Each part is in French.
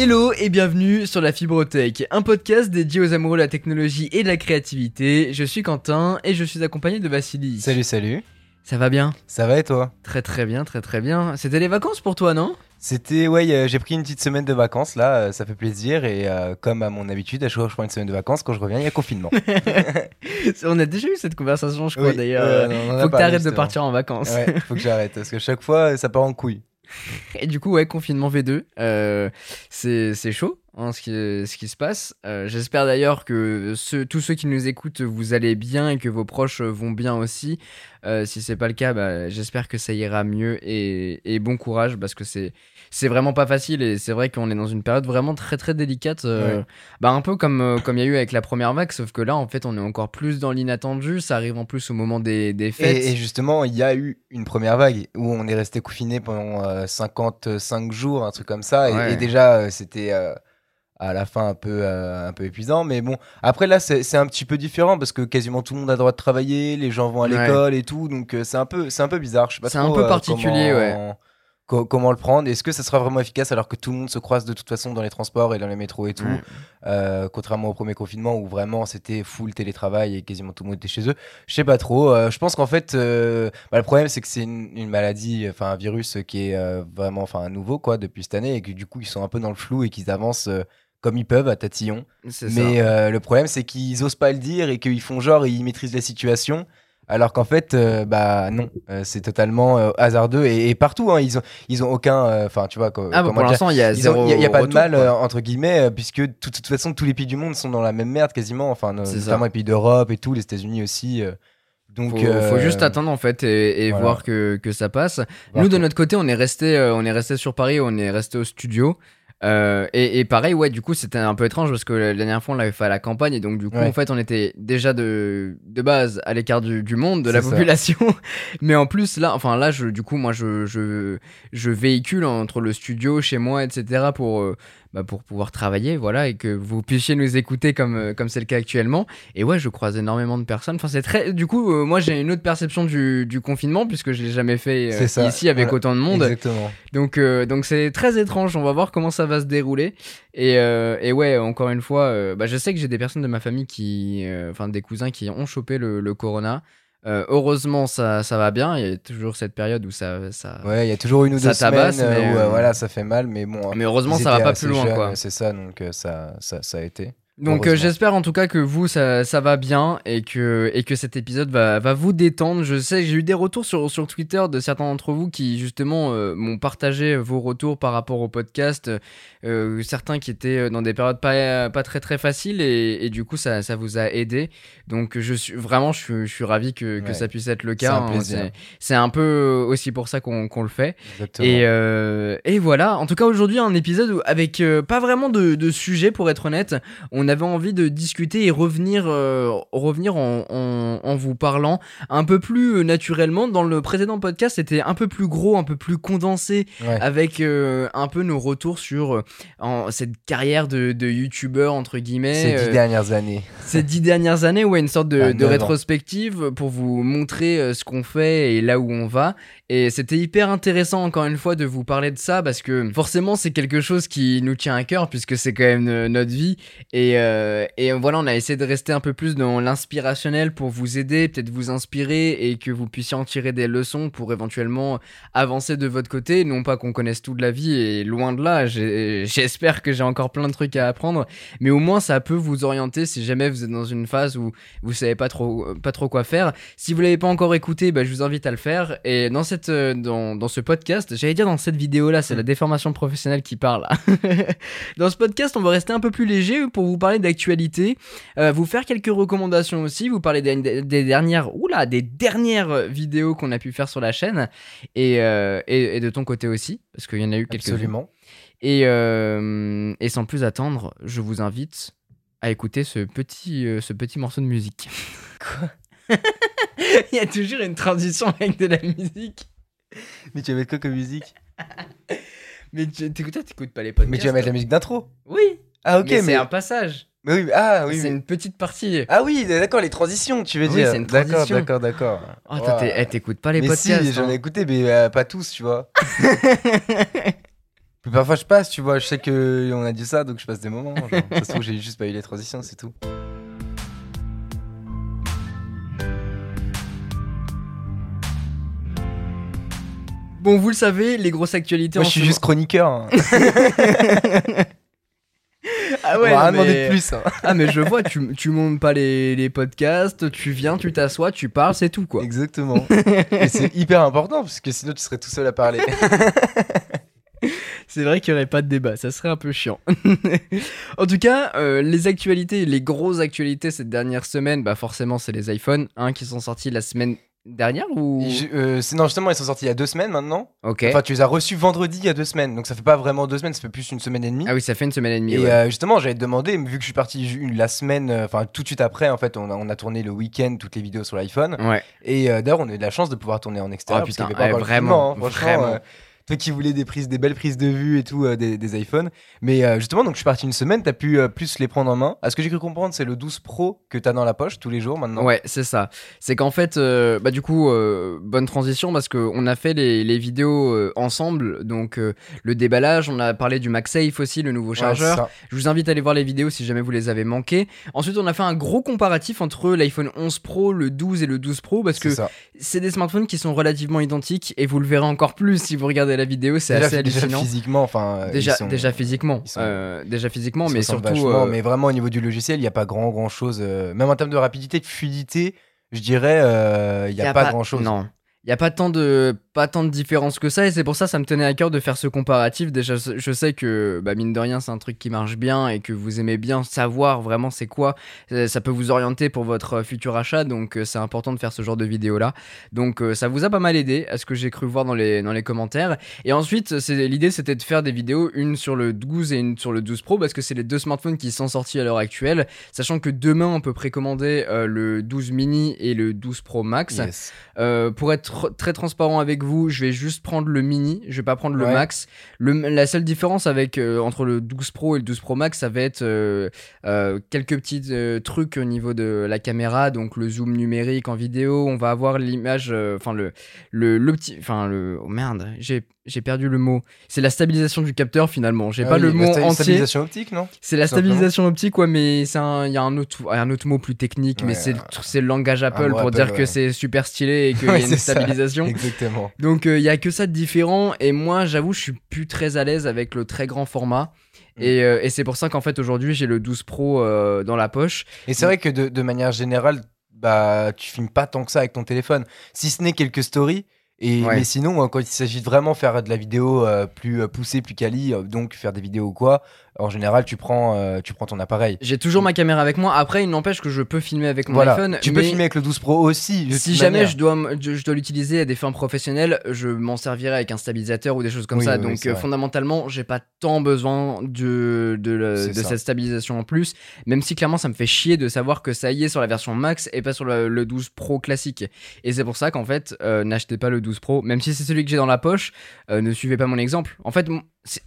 Hello et bienvenue sur la Fibrotech, un podcast dédié aux amoureux de la technologie et de la créativité. Je suis Quentin et je suis accompagné de Vassili. Salut, salut. Ça va bien? Ça va et toi? Très très bien, très très bien. C'était les vacances pour toi, non? C'était, ouais, euh, j'ai pris une petite semaine de vacances là, euh, ça fait plaisir et euh, comme à mon habitude, à chaque fois que je prends une semaine de vacances, quand je reviens, il y a confinement. On a déjà eu cette conversation, je crois Oui, d'ailleurs. faut que t'arrêtes de partir en vacances. Ouais, faut que j'arrête parce que chaque fois, ça part en couille. Et du coup, ouais, confinement V2, euh, c'est c'est chaud hein, ce, qui, ce qui se passe. Euh, J'espère d'ailleurs que tous ceux qui nous écoutent, vous allez bien et que vos proches vont bien aussi. Euh, si c'est pas le cas, bah, j'espère que ça ira mieux et, et bon courage parce que c'est c'est vraiment pas facile et c'est vrai qu'on est dans une période vraiment très très délicate. euh, Ouais. bah, un peu comme euh, comme il y a eu avec la première vague, sauf que là, en fait, on est encore plus dans l'inattendu. Ça arrive en plus au moment des, des fêtes. Et, et justement, il y a eu une première vague où on est resté confiné pendant euh, 55 jours, un truc comme ça. Et, Ouais. et déjà, c'était à la fin un peu, euh, un peu épuisant. Mais bon, après là, c'est un petit peu différent parce que quasiment tout le monde a le droit de travailler, les gens vont à Ouais. l'école et tout. Donc euh, c'est un, peu- c'est un peu bizarre. Je sais pas C'est un peu euh, particulier, comment- co- Comment le prendre Est-ce que ça sera vraiment efficace alors que tout le monde se croise de toute façon dans les transports et dans les métros et tout Ouais. euh, contrairement au premier confinement où vraiment c'était full télétravail et quasiment tout le monde était chez eux? Je sais pas trop. je pense qu'en fait, bah, le problème c'est que c'est une, une maladie, enfin un virus qui est vraiment, enfin nouveau quoi depuis cette année et que du coup ils sont un peu dans le flou et qu'ils avancent comme ils peuvent à tatillon. Mais euh, le problème c'est qu'ils osent pas le dire et qu'ils font genre ils maîtrisent la situation. Alors qu'en fait, euh, bah non, euh, c'est totalement euh, hasardeux et, et partout, hein, ils ont, ils ont aucun, enfin tu vois, Ah, bah, pour l'instant, il y a il zéro. n'y a, pas de mal, entre guillemets, puisque de toute, toute façon, tous les pays du monde sont dans la même merde quasiment, enfin, notamment les pays d'Europe et tout, les États-Unis aussi. donc, faut, faut juste attendre en fait et, et voilà. voir que, que ça passe. voir Nous de notre côté, on est resté, on est resté sur Paris, on est resté au studio. Euh, et, et pareil, ouais, du coup, c'était un peu étrange parce que la dernière fois, on l'avait fait à la campagne et donc du coup, Ouais. en fait, on était déjà de, de base à l'écart du, du monde, de la ça. population. Mais en plus, là, enfin là, je, du coup, moi, je, je, je véhicule entre le studio, chez moi, etc. pour euh, bah, pour pouvoir travailler, voilà, et que vous puissiez nous écouter comme euh, comme c'est le cas actuellement. Et ouais, je croise énormément de personnes. Enfin, c'est très. Du coup, euh, moi, j'ai une autre perception du, du confinement puisque je l'ai jamais fait euh, ça, ici avec voilà. autant de monde. Exactement. Donc, euh, donc c'est très étrange. On va voir comment ça va se dérouler. Et, et ouais, encore une fois, bah, je sais que j'ai des personnes de ma famille qui, enfin, des cousins qui ont chopé le, le corona. Euh, heureusement, ça, ça va bien. Il y a toujours cette période où ça, ça. Ouais, il y a toujours une ou deux semaines tabasse, euh, mais, où euh, euh, voilà, ça fait mal, mais bon. Mais heureusement, ça va pas plus loin. C'est ça, donc euh, ça, ça, ça a été. Donc euh, j'espère en tout cas que vous ça, ça va bien et que, et que cet épisode va, va vous détendre. Je sais que j'ai eu des retours sur, sur Twitter de certains d'entre vous qui justement euh, m'ont partagé vos retours par rapport au podcast. Euh, certains qui étaient dans des périodes pas, pas très très faciles et, et du coup ça, ça vous a aidé. Donc je suis vraiment je suis, je suis ravi que, que Ouais. ça puisse être le C'est cas. un hein. C'est- C'est un peu aussi pour ça qu'on qu'on le fait. Exactement. Et, et voilà, en tout cas aujourd'hui un épisode avec pas vraiment de, de sujet pour être honnête. On avait envie de discuter et revenir, euh, revenir en, en, en vous parlant un peu plus euh, naturellement. Dans le précédent podcast c'était un peu plus gros, un peu plus condensé Ouais. avec euh, un peu nos retours sur en, cette carrière de, de youtubeur entre guillemets. Ces dix dernières années. ces dix dernières années, ouais, une sorte de, Ah, de rétrospective pour vous montrer ce qu'on fait et là où on va. Et c'était hyper intéressant, encore une fois, de vous parler de ça parce que forcément, c'est quelque chose qui nous tient à cœur puisque c'est quand même notre vie. Et, euh, et voilà, on a essayé de rester un peu plus dans l'inspirationnel pour vous aider, peut-être vous inspirer et que vous puissiez en tirer des leçons pour éventuellement avancer de votre côté. Non pas qu'on connaisse toute la vie et loin de là, j'espère que j'ai encore plein de trucs à apprendre mais au moins ça peut vous orienter si jamais vous êtes dans une phase où vous savez pas trop pas trop quoi faire. Si vous l'avez pas encore écouté, bah, je vous invite à le faire. Et dans cette euh, dans, dans ce podcast, j'allais dire dans cette vidéo là, c'est la déformation professionnelle qui parle. dans ce podcast, on va rester un peu plus léger pour vous parler d'actualité, euh, vous faire quelques recommandations aussi, vous parler des, des dernières oula des dernières vidéos qu'on a pu faire sur la chaîne et, euh, et, et de ton côté aussi parce qu'il y en a eu quelques Absolument. et, euh, et sans plus attendre, je vous invite à écouter ce petit, euh, ce petit morceau de musique. Quoi? Il y a toujours une transition avec de la musique. Mais tu vas mettre quoi comme musique? Mais tu t'écoutes, pas les podcasts Mais tu vas mettre la musique d'intro Oui. Ah ok, mais, mais. c'est un passage. mais oui, ah oui. c'est mais- une petite partie. Ah oui, d'accord, les transitions, tu veux Oui, dire. c'est une D'accord, transition. d'accord, d'accord. Oh, eh, t'écoutes pas les mais podcasts. si, j'en hein. ai écouté, mais euh, pas tous, tu vois. Mais parfois je passe, tu vois, je sais que on a dit ça, donc je passe des moments. Genre. De toute façon, j'ai juste pas eu les transitions, c'est tout. Bon, vous le savez, les grosses actualités Moi, en je suis juste chroniqueur. hein. Ah on ouais, va rien non, demander mais- de plus. hein. Ah mais je vois, tu, tu montes pas les, les podcasts, tu viens, tu t'assois, tu parles, c'est tout quoi. Exactement. Et c'est hyper important parce que sinon tu serais tout seul à parler. C'est vrai qu'il y aurait pas de débat, ça serait un peu chiant. en tout cas, euh, les actualités, les grosses actualités cette dernière semaine, bah forcément c'est les iPhones, hein, qui sont sortis la semaine dernière ou je- euh, c'est- non, justement, ils sont sortis il y a deux semaines maintenant. Ok. Enfin, tu les as reçus vendredi il y a deux semaines. Donc ça fait pas vraiment deux semaines, ça fait plus une semaine et demie. ah oui, ça fait une semaine et demie. Et ouais. euh, justement, j'allais te demander, vu que je suis parti ju- la semaine, euh, enfin tout de suite après, en fait, on a, on a tourné le week-end toutes les vidéos sur l'iPhone. Ouais. Et euh, d'ailleurs, on a eu de la chance de pouvoir tourner en extérieur. Oh, parce putain, qu'il y avait pas ouais, encore le vraiment, confinement, hein, franchement, vraiment. euh, toi qui voulais des prises, des belles prises de vue et tout euh, des, des iPhones. Mais euh, justement, donc je suis parti une semaine, t'as pu euh, plus les prendre en main. À ce que j'ai cru comprendre, c'est le 12 Pro que t'as dans la poche tous les jours maintenant. Ouais, c'est ça. C'est qu'en fait, bah du coup, bonne transition parce qu'on a fait les, les vidéos ensemble. Donc le déballage, on a parlé du MagSafe aussi, le nouveau chargeur. Je vous invite à aller voir les vidéos si jamais vous les avez manquées. Ensuite, on a fait un gros comparatif entre l'iPhone 11 Pro, le 12 et le 12 Pro parce que c'est des smartphones qui sont relativement identiques et vous le verrez encore plus si vous regardez la vidéo. C'est Déjà, assez déjà hallucinant. physiquement, enfin. euh, Déjà, sont- déjà physiquement, sont- euh, déjà physiquement, ils se mais surtout, euh, mais vraiment au niveau du logiciel, il n'y a pas grand grand chose. même en termes de rapidité, de fluidité, je dirais, euh, il n'y a, pas, grand chose. Non. Il n'y a pas tant, de, pas tant de différence que ça, et c'est pour ça que ça me tenait à cœur de faire ce comparatif. Déjà, je sais que, bah, mine de rien, c'est un truc qui marche bien et que vous aimez bien savoir vraiment c'est quoi. Euh, Ça peut vous orienter pour votre euh, futur achat, donc euh, c'est important de faire ce genre de vidéo-là. Donc euh, ça vous a pas mal aidé, à ce que j'ai cru voir dans les, dans les commentaires. Et ensuite, c'est- l'idée c'était de faire des vidéos, une sur le 12 et une sur le 12 Pro, parce que c'est les deux smartphones qui sont sortis à l'heure actuelle. Sachant que demain, on peut précommander euh, le 12 mini et le 12 Pro Max. Yes. Euh, pour être très transparent avec vous, je vais juste prendre le mini, je vais pas prendre le Ouais. max. Le, la seule différence avec euh, entre le 12 Pro et le 12 Pro Max, ça va être euh, euh, quelques petits trucs au niveau de la caméra, donc le zoom numérique en vidéo. On va avoir l'image, enfin le le le petit, enfin le oh merde, j'ai j'ai perdu le mot. C'est la stabilisation du capteur finalement. J'ai Ah pas oui, le mot sta- entier. Stabilisation optique, non? C'est la simplement. stabilisation optique, ouais, mais c'est un- il y a un autre, un autre mot plus technique, mais c'est le- c'est le langage Apple mot pour Apple, dire que c'est super stylé et qu'il y a une ça. stabilisation. Exactement. Donc il y a que ça de différent et moi j'avoue je suis plus très à l'aise avec le très grand format Mm. et, euh, et c'est pour ça qu'en fait aujourd'hui j'ai le 12 Pro euh, dans la poche. Et c'est vrai que de, de manière générale, bah, tu filmes pas tant que ça avec ton téléphone, si ce n'est quelques stories. Et, Ouais. Mais sinon, euh, quand il s'agit de vraiment faire de la vidéo euh, plus euh, poussée, plus quali, euh, donc faire des vidéos ou quoi, en général, tu prends, euh, tu prends ton appareil. J'ai toujours ma caméra avec moi. Après il n'empêche que je peux filmer avec mon Voilà. iPhone. tu peux filmer avec le 12 Pro aussi. Si jamais manière. je dois, je, dois l'utiliser à des fins professionnelles, je m'en servirai avec un stabilisateur ou des choses comme Oui, ça. oui, oui, Donc c'est euh, fondamentalement, j'ai pas tant besoin de, de, le- cette stabilisation en plus. Même si clairement ça me fait chier de savoir que ça y est sur la version max et pas sur le, le 12 Pro classique. Et c'est pour ça qu'en fait, euh, n'achetez pas le 12 Pro, même si c'est celui que j'ai dans la poche, euh, ne suivez pas mon exemple. En fait, c'est-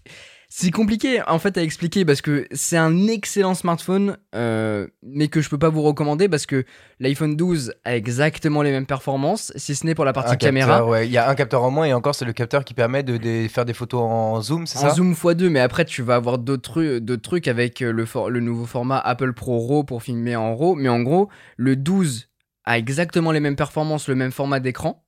c'est compliqué en fait à expliquer parce que c'est un excellent smartphone, euh, mais que je peux pas vous recommander parce que l'iPhone 12 a exactement les mêmes performances, si ce n'est pour la partie Un caméra. ouais. Il y a un capteur en moins et encore, c'est le capteur qui permet de, de faire des photos en zoom, c'est En ça? zoom x2, mais après tu vas avoir d'autres trucs, avec euh, le, for- le nouveau format Apple Pro RAW pour filmer en RAW. Mais en gros, le 12 a exactement les mêmes performances, le même format d'écran.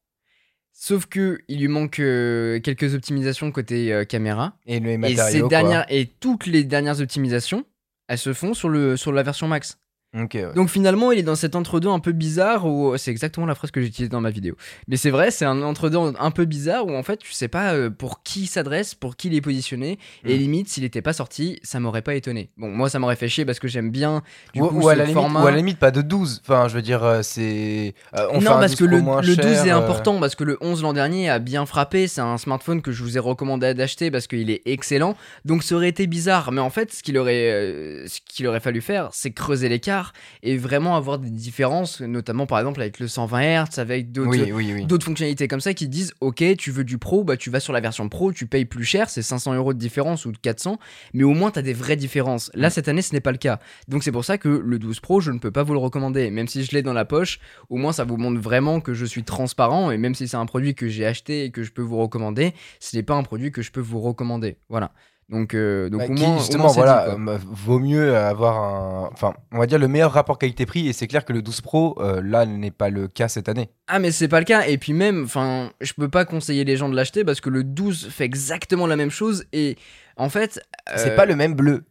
Sauf que il lui manque euh, quelques optimisations côté euh, caméra. Et les Et, matériaux. ces quoi. dernières, et toutes les dernières optimisations, elles se font sur, le, sur la version max. Ouais. Donc finalement, il est dans cet entre-deux un peu bizarre où c'est exactement la phrase que j'ai utilisée dans ma vidéo. Mais c'est vrai, c'est un entre-deux un peu bizarre où en fait, tu sais pas euh, pour qui il s'adresse, pour qui il est positionné. Et Mm. limite, s'il était pas sorti, ça m'aurait pas étonné. Bon, moi, ça m'aurait fait chier parce que j'aime bien du ou, coup ou à la limite, format. ou à la limite, pas de 12. Enfin, je veux dire, euh, c'est. euh, non, parce 12 que le, le 12 cher, est euh, important, parce que le 11 l'an dernier a bien frappé. C'est un smartphone que je vous ai recommandé d'acheter parce qu'il est excellent. Donc ça aurait été bizarre. Mais en fait, ce qu'il aurait, euh, ce qu'il aurait fallu faire, c'est creuser l'écart et vraiment avoir des différences, notamment par exemple avec le 120 Hz, avec d'autres Oui, oui, oui. d'autres fonctionnalités comme ça qui disent ok tu veux du pro bah tu vas sur la version pro tu payes plus cher c'est 500 euros de différence ou de 400 mais au moins tu as des vraies différences. Là Mm. cette année ce n'est pas le cas. Donc c'est pour ça que le 12 pro je ne peux pas vous le recommander. Même si je l'ai dans la poche au moins ça vous montre vraiment que je suis transparent et même si c'est un produit que j'ai acheté et que je peux vous recommander ce n'est pas un produit que je peux vous recommander. Voilà donc, euh, donc Bah, au moins, au justement, moins, c'est voilà, dit, euh, vaut mieux avoir un. Enfin, on va dire le meilleur rapport qualité-prix, et c'est clair que le 12 Pro, euh, là, n'est pas le cas cette année. Ah mais c'est pas le cas et puis même enfin je peux pas conseiller les gens de l'acheter parce que le 12 fait exactement la même chose et en fait C'est pas le même bleu.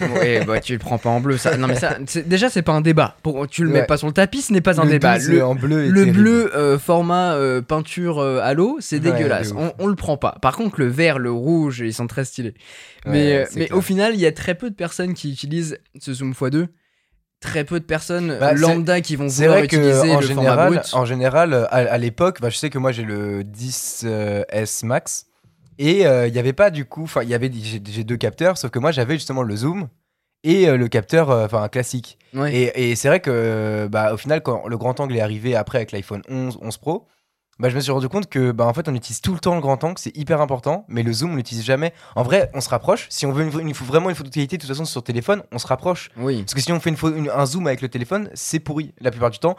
Ouais, bah tu le prends pas en bleu ça. Non mais ça déjà c'est pas un débat. Pour tu le mets pas sur le tapis ce n'est pas un le débat. 12 le, en bleu le bleu euh, format euh, peinture euh, à l'eau c'est Ouais, dégueulasse. on, on le prend pas. Par contre le vert le rouge ils sont très stylés. Mais, Ouais, c'est mais clair. au final il y a très peu de personnes qui utilisent ce zoom x2 très peu de personnes Bah, lambda qui vont vouloir vrai utiliser en le format général, brut. en général, à, à l'époque, bah, je sais que moi j'ai le 10S Max et euh, il n'y avait pas du coup, enfin il y avait j'ai deux capteurs, sauf que moi j'avais justement le zoom et euh, le capteur, euh, enfin classique. Ouais. Et, et c'est vrai que bah, au final, quand le grand angle est arrivé après avec l'iPhone 11, 11 Pro, bah, je me suis rendu compte que bah, en fait on utilise tout le temps le grand angle, c'est hyper important, mais le zoom on l'utilise jamais. En vrai, on se rapproche. Si on veut une, une- vraiment une photo de qualité, de toute façon sur téléphone, on se rapproche. oui Parce que si on fait une une- un zoom avec le téléphone, c'est pourri la plupart du temps.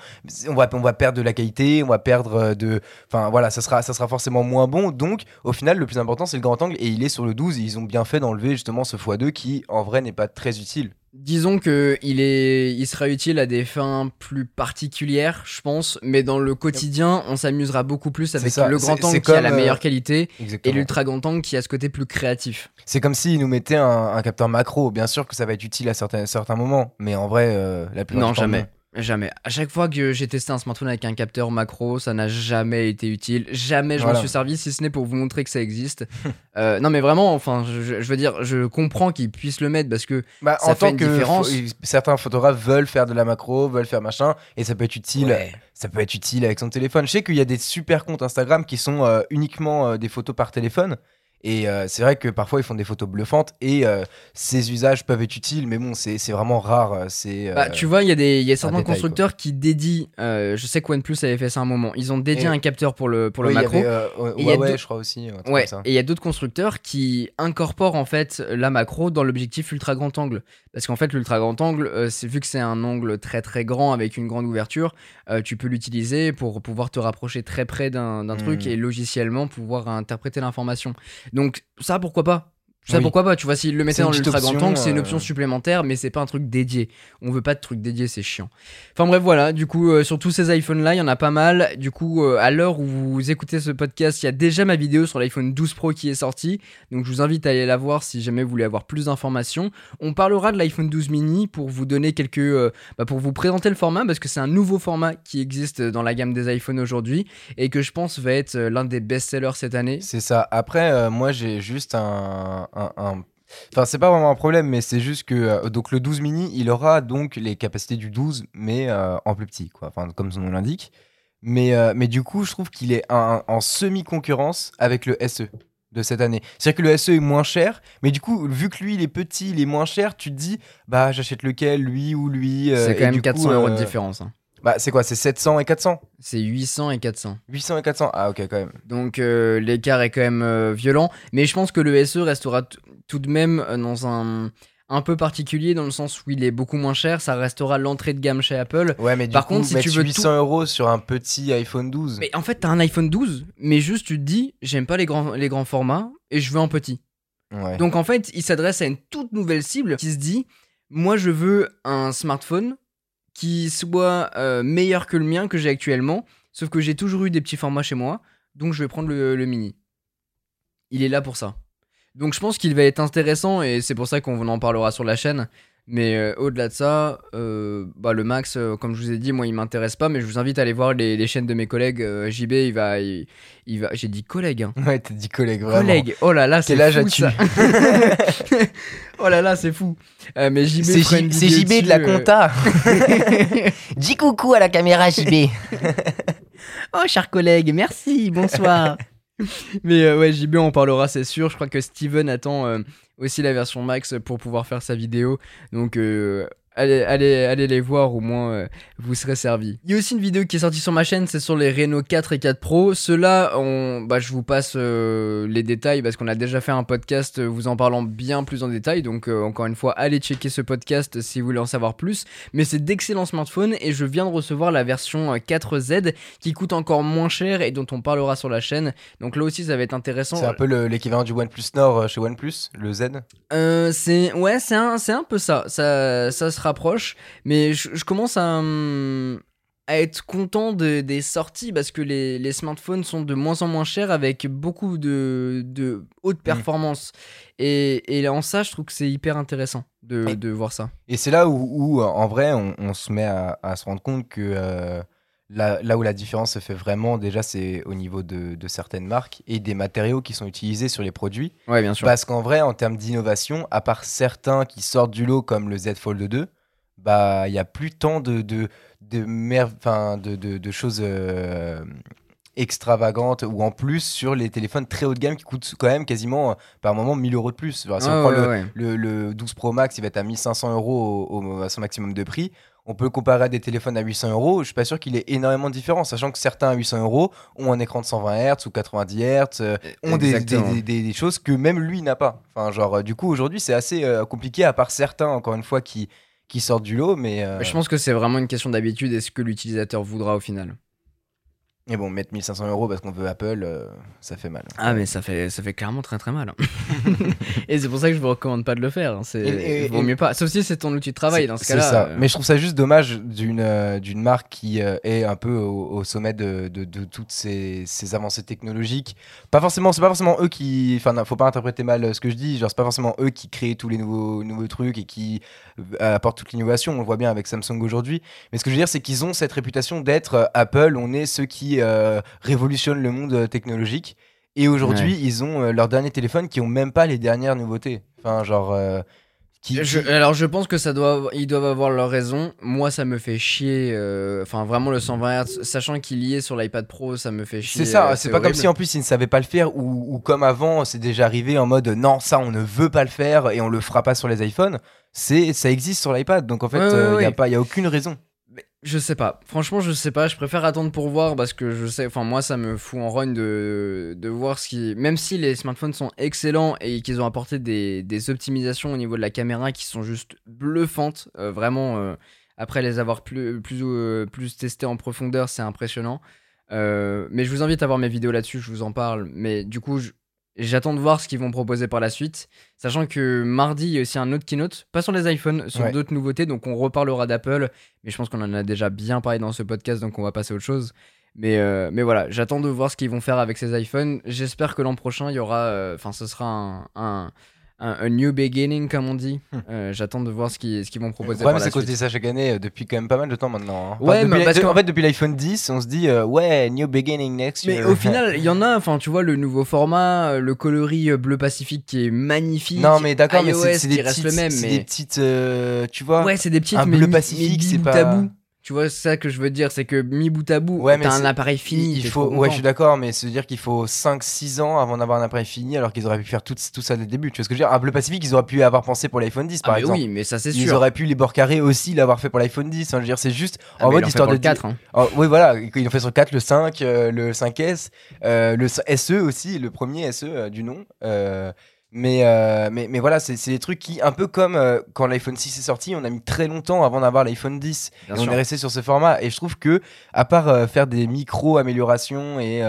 On va, on va perdre de la qualité, on va perdre euh, de. Enfin voilà, ça sera, ça sera forcément moins bon. Donc au final, le plus important, c'est le grand angle et il est sur le 12. Et ils ont bien fait d'enlever justement ce x2 qui en vrai n'est pas très utile. Disons que il est, il sera utile à des fins plus particulières, je pense, mais dans le quotidien, on s'amusera beaucoup plus avec ça, le grand angle qui a la euh, meilleure qualité et l'ultra grand angle qui a ce côté plus créatif. C'est comme s'ils nous mettaient un, un capteur macro. Bien sûr que ça va être utile à certains, certains moments, mais en vrai, euh, la plupart Non, jamais. Jamais. À chaque fois que j'ai testé un smartphone avec un capteur macro, ça n'a jamais été utile. Jamais je m'en Voilà. suis servi, si ce n'est pour vous montrer que ça existe. Euh, non, mais vraiment, enfin, je, veux dire, je comprends qu'ils puissent le mettre parce que Bah, Ça en fait tant une que différence. certains photographes veulent faire de la macro, veulent faire machin, et ça peut être utile. Ouais. Ça peut être utile avec son téléphone. Je sais qu'il y a des super comptes Instagram qui sont euh, uniquement euh, des photos par téléphone. Et euh, c'est vrai que parfois ils font des photos bluffantes et euh, ces usages peuvent être utiles, mais bon, c'est vraiment rare. euh, C'est Bah, tu vois, il y a, des, y a certains détail, constructeurs qui dédient. je sais que OnePlus avait fait ça un moment. Ils ont dédié Et- un capteur pour le, pour le oui, il y macro. avait, Et y a Huawei, deux- je crois aussi. Ouais, et il y a d'autres constructeurs qui incorporent en fait la macro dans l'objectif ultra grand angle. Parce qu'en fait, l'ultra grand angle, c'est vu que c'est un angle très très grand avec une grande ouverture, tu peux l'utiliser pour pouvoir te rapprocher très près d'un d'un truc et logiciellement pouvoir interpréter l'information. Donc, ça pourquoi pas? Ça Oui. pourquoi pas, tu vois, s'ils le une dans l'ultra grand angle, c'est une euh, option supplémentaire, mais c'est pas un truc dédié. On veut pas de truc dédié, c'est chiant. Enfin bref, voilà, du coup, euh, sur tous ces iPhones-là, il y en a pas mal. Du coup, euh, à l'heure où vous écoutez ce podcast, il y a déjà ma vidéo sur l'iPhone 12 Pro qui est sortie. Donc je vous invite à aller la voir si jamais vous voulez avoir plus d'informations. On parlera de l'iPhone 12 mini pour vous donner quelques... euh, bah, pour vous présenter le format, parce que c'est un nouveau format qui existe dans la gamme des iPhones aujourd'hui, et que je pense va être euh, l'un des best-sellers cette année. C'est ça. Après, euh, moi j'ai juste un. Un- un- Enfin, c'est pas vraiment un problème, mais c'est juste que euh, donc le 12 mini, il aura donc les capacités du 12, mais euh, en plus petit, quoi. Enfin, comme son nom l'indique. Mais, euh, mais du coup, je trouve qu'il est un- en semi-concurrence avec le SE de cette année. C'est-à-dire que le SE est moins cher, mais du coup, vu que lui, il est petit, il est moins cher, tu te dis, bah, j'achète lequel, lui ou lui. c'est et quand même du 400 coup, euros de différence. hein. Bah, c'est quoi C'est 700 et 400 C'est 800 et 400. 800 et 400 Ah, ok, quand même. Donc euh, l'écart est quand même euh, violent, mais je pense que le SE restera tout de même euh, dans un un peu particulier dans le sens où il est beaucoup moins cher, ça restera l'entrée de gamme chez Apple. Ouais, mais du Par coup, contre, si tu veux 800 tout- euros sur un petit iPhone 12. Mais en fait, t'as un iPhone 12, mais juste tu te dis, j'aime pas les grands, les grands formats et je veux un petit. Ouais. Donc en fait, il s'adresse à une toute nouvelle cible qui se dit, moi je veux un smartphone qui soit euh, meilleur que le mien que j'ai actuellement, sauf que j'ai toujours eu des petits formats chez moi, donc je vais prendre le, le mini. Il est là pour ça. Donc je pense qu'il va être intéressant et c'est pour ça qu'on en parlera sur la chaîne. Mais euh, au-delà de ça, euh, bah, le max, euh, comme je vous ai dit, moi il m'intéresse pas, mais je vous invite à aller voir les, les chaînes de mes collègues. Euh, JB, il va, il, il va, j'ai dit collègue. Hein. Ouais, t'as dit collègue, vraiment. Collègue, oh là là, c'est Quel âge fou, ça. oh là là, c'est fou. Euh, mais JB, C'est J- JB de la euh, compta. Dis coucou à la caméra JB. Oh, cher collègue, merci, bonsoir. Mais euh, ouais, JB, on parlera, c'est sûr. Je crois que Steven attend euh, aussi la version max pour pouvoir faire sa vidéo. Donc, euh, Allez, allez, allez les voir, au moins euh, vous serez servi. Il y a aussi une vidéo qui est sortie sur ma chaîne, c'est sur les Renault 4 et 4 Pro. Ceux-là, on... bah, je vous passe euh, les détails parce qu'on a déjà fait un podcast euh, vous en parlant bien plus en détail. Donc, encore une fois, allez checker ce podcast si vous voulez en savoir plus. Mais c'est d'excellents smartphones et je viens de recevoir la version 4Z qui coûte encore moins cher et dont on parlera sur la chaîne. Donc là aussi, ça va être intéressant. C'est un peu l'équivalent du OnePlus Nord chez OnePlus, le Z? C'est ouais, c'est un, un peu ça. Ça, ça sera rapproche, mais je, commence à, hum, à, être content de, des sorties parce que les, les, smartphones sont de moins en moins chers avec beaucoup de, de haute mm. performance. Et, et en ça, je trouve que c'est hyper intéressant de, de, voir ça. Et c'est là où, où, en vrai, on, se met à, à, se rendre compte que. Euh, là, là, où la différence se fait vraiment, déjà, c'est au niveau de, de, certaines marques et des matériaux qui sont utilisés sur les produits. Ouais, bien sûr. Parce qu'en vrai, en termes d'innovation, à part certains qui sortent du lot comme le Z Fold 2, bah il y a plus tant de de de, de, de, de, choses euh, extravagantes ou en plus sur les téléphones très haut de gamme qui coûtent quand même quasiment euh, par moment 1000 euros de plus. si on prend le, le, 12 Pro Max, il va être à 1500 euros au, à son maximum de prix. On peut le comparer à des téléphones à 800 euros. Je suis pas sûr qu'il ait énormément de différence, sachant que certains à 800 euros ont un écran de 120 Hz ou 90 Hz, euh, ont des, des, des, choses que même lui n'a pas. Enfin, genre, du coup, aujourd'hui, c'est assez compliqué, à part certains, encore une fois, qui, qui sortent du lot, mais. Euh, je pense que c'est vraiment une question d'habitude et ce que l'utilisateur voudra au final. Et bon, mettre 1500 euros parce qu'on veut Apple, euh, ça fait mal. Ah, mais ça fait, ça fait clairement très très mal. Hein. et c'est pour ça que je vous recommande pas de le faire. Hein. C'est vaut mieux pas. Sauf si c'est ton outil de travail dans ce cas-là. Euh. Mais je trouve ça juste dommage d'une euh, d'une marque qui est un peu au, sommet de, de, de, toutes ces, ces, avancées technologiques. Pas forcément, c'est pas forcément eux qui. Enfin, faut pas interpréter mal ce que je dis. Genre, c'est pas forcément eux qui créent tous les nouveaux, nouveaux trucs et qui apportent toute l'innovation. On le voit bien avec Samsung aujourd'hui. Mais ce que je veux dire, c'est qu'ils ont cette réputation d'être Apple. On est ceux qui euh, révolutionne le monde euh, technologique. Et aujourd'hui, ils ont euh, leurs derniers téléphones qui ont même pas les dernières nouveautés. Enfin, genre. Qui, alors je pense que ça doit, ils doivent avoir leur raison. Moi, ça me fait chier. Enfin, vraiment le 120 Hz, sachant qu'il y est sur l'iPad Pro, ça me fait chier. C'est ça. c'est pas comme si en plus ils ne savaient pas le faire ou, ou comme avant, c'est déjà arrivé en mode non, ça on ne veut pas le faire et on le fera pas sur les iPhones. C'est, ça existe sur l'iPad, donc en fait, il n'y a pas, il y a aucune raison. Je sais pas. Franchement, je sais pas. Je préfère attendre pour voir parce que je sais. Enfin, moi, ça me fout en rogne de, de voir ce qui. Même si les smartphones sont excellents et qu'ils ont apporté des, des, optimisations au niveau de la caméra qui sont juste bluffantes, euh, vraiment. Euh, après les avoir plus, plus, euh, plus testés en profondeur, c'est impressionnant. mais je vous invite à voir mes vidéos là-dessus, je vous en parle. Mais du coup, je, J'attends de voir ce qu'ils vont proposer par la suite. Sachant que mardi, il y a aussi un autre keynote, pas sur les iPhones, sur d'autres nouveautés. Donc on reparlera d'Apple. Mais je pense qu'on en a déjà bien parlé dans ce podcast, donc on va passer à autre chose. Mais, euh, mais voilà, j'attends de voir ce qu'ils vont faire avec ces iPhones. J'espère que l'an prochain, il y aura. Euh, enfin, ce sera un un, new beginning, comme on dit. Hmm. Euh, j'attends de voir ce qu'ils ce vont proposer. Ouais, mais c'est qu'on dit ça chaque année euh, depuis quand même pas mal de temps maintenant. Hein. ouais, mais parce en fait, depuis l'iPhone 10, on se dit euh, ouais, new beginning next year. Mais au final, il y en a, enfin, tu vois, le nouveau format, le coloris bleu pacifique qui est magnifique. Non, mais d'accord, mais c'est des, petites, le même, mais... des petites. tu vois, ouais, c'est des petites. Un bleu pacifique, c'est pas. Tabou. Tu vois, c'est ça que je veux dire, c'est que mi bout à bout, ouais, t'as un appareil fini. Il faut, ouais, je suis d'accord, mais se dire qu'il faut 5-6 ans avant d'avoir un appareil fini, alors qu'ils auraient pu faire tout, tout ça dès le début. Tu vois ce que je veux dire? Un bleu Pacifique, ils auraient pu avoir pensé pour l'iPhone 10, par ah, exemple. Oui, mais ça c'est sûr. Ils auraient pu les bords carrés aussi l'avoir fait pour l'iPhone 10. Hein, je veux dire, c'est juste ah, en mode histoire de 4. Hein. Oh, oui, voilà, ils ont fait sur le 4, le 5, euh, le 5S, euh, le SE aussi, le premier SE euh, du nom. Mais, euh, mais, mais, voilà, c'est des trucs qui, un peu comme euh, quand l'iPhone 6 est sorti, on a mis très longtemps avant d'avoir l'iPhone 10. et on est resté sur ce format. Et je trouve que, à part euh, faire des micro-améliorations et,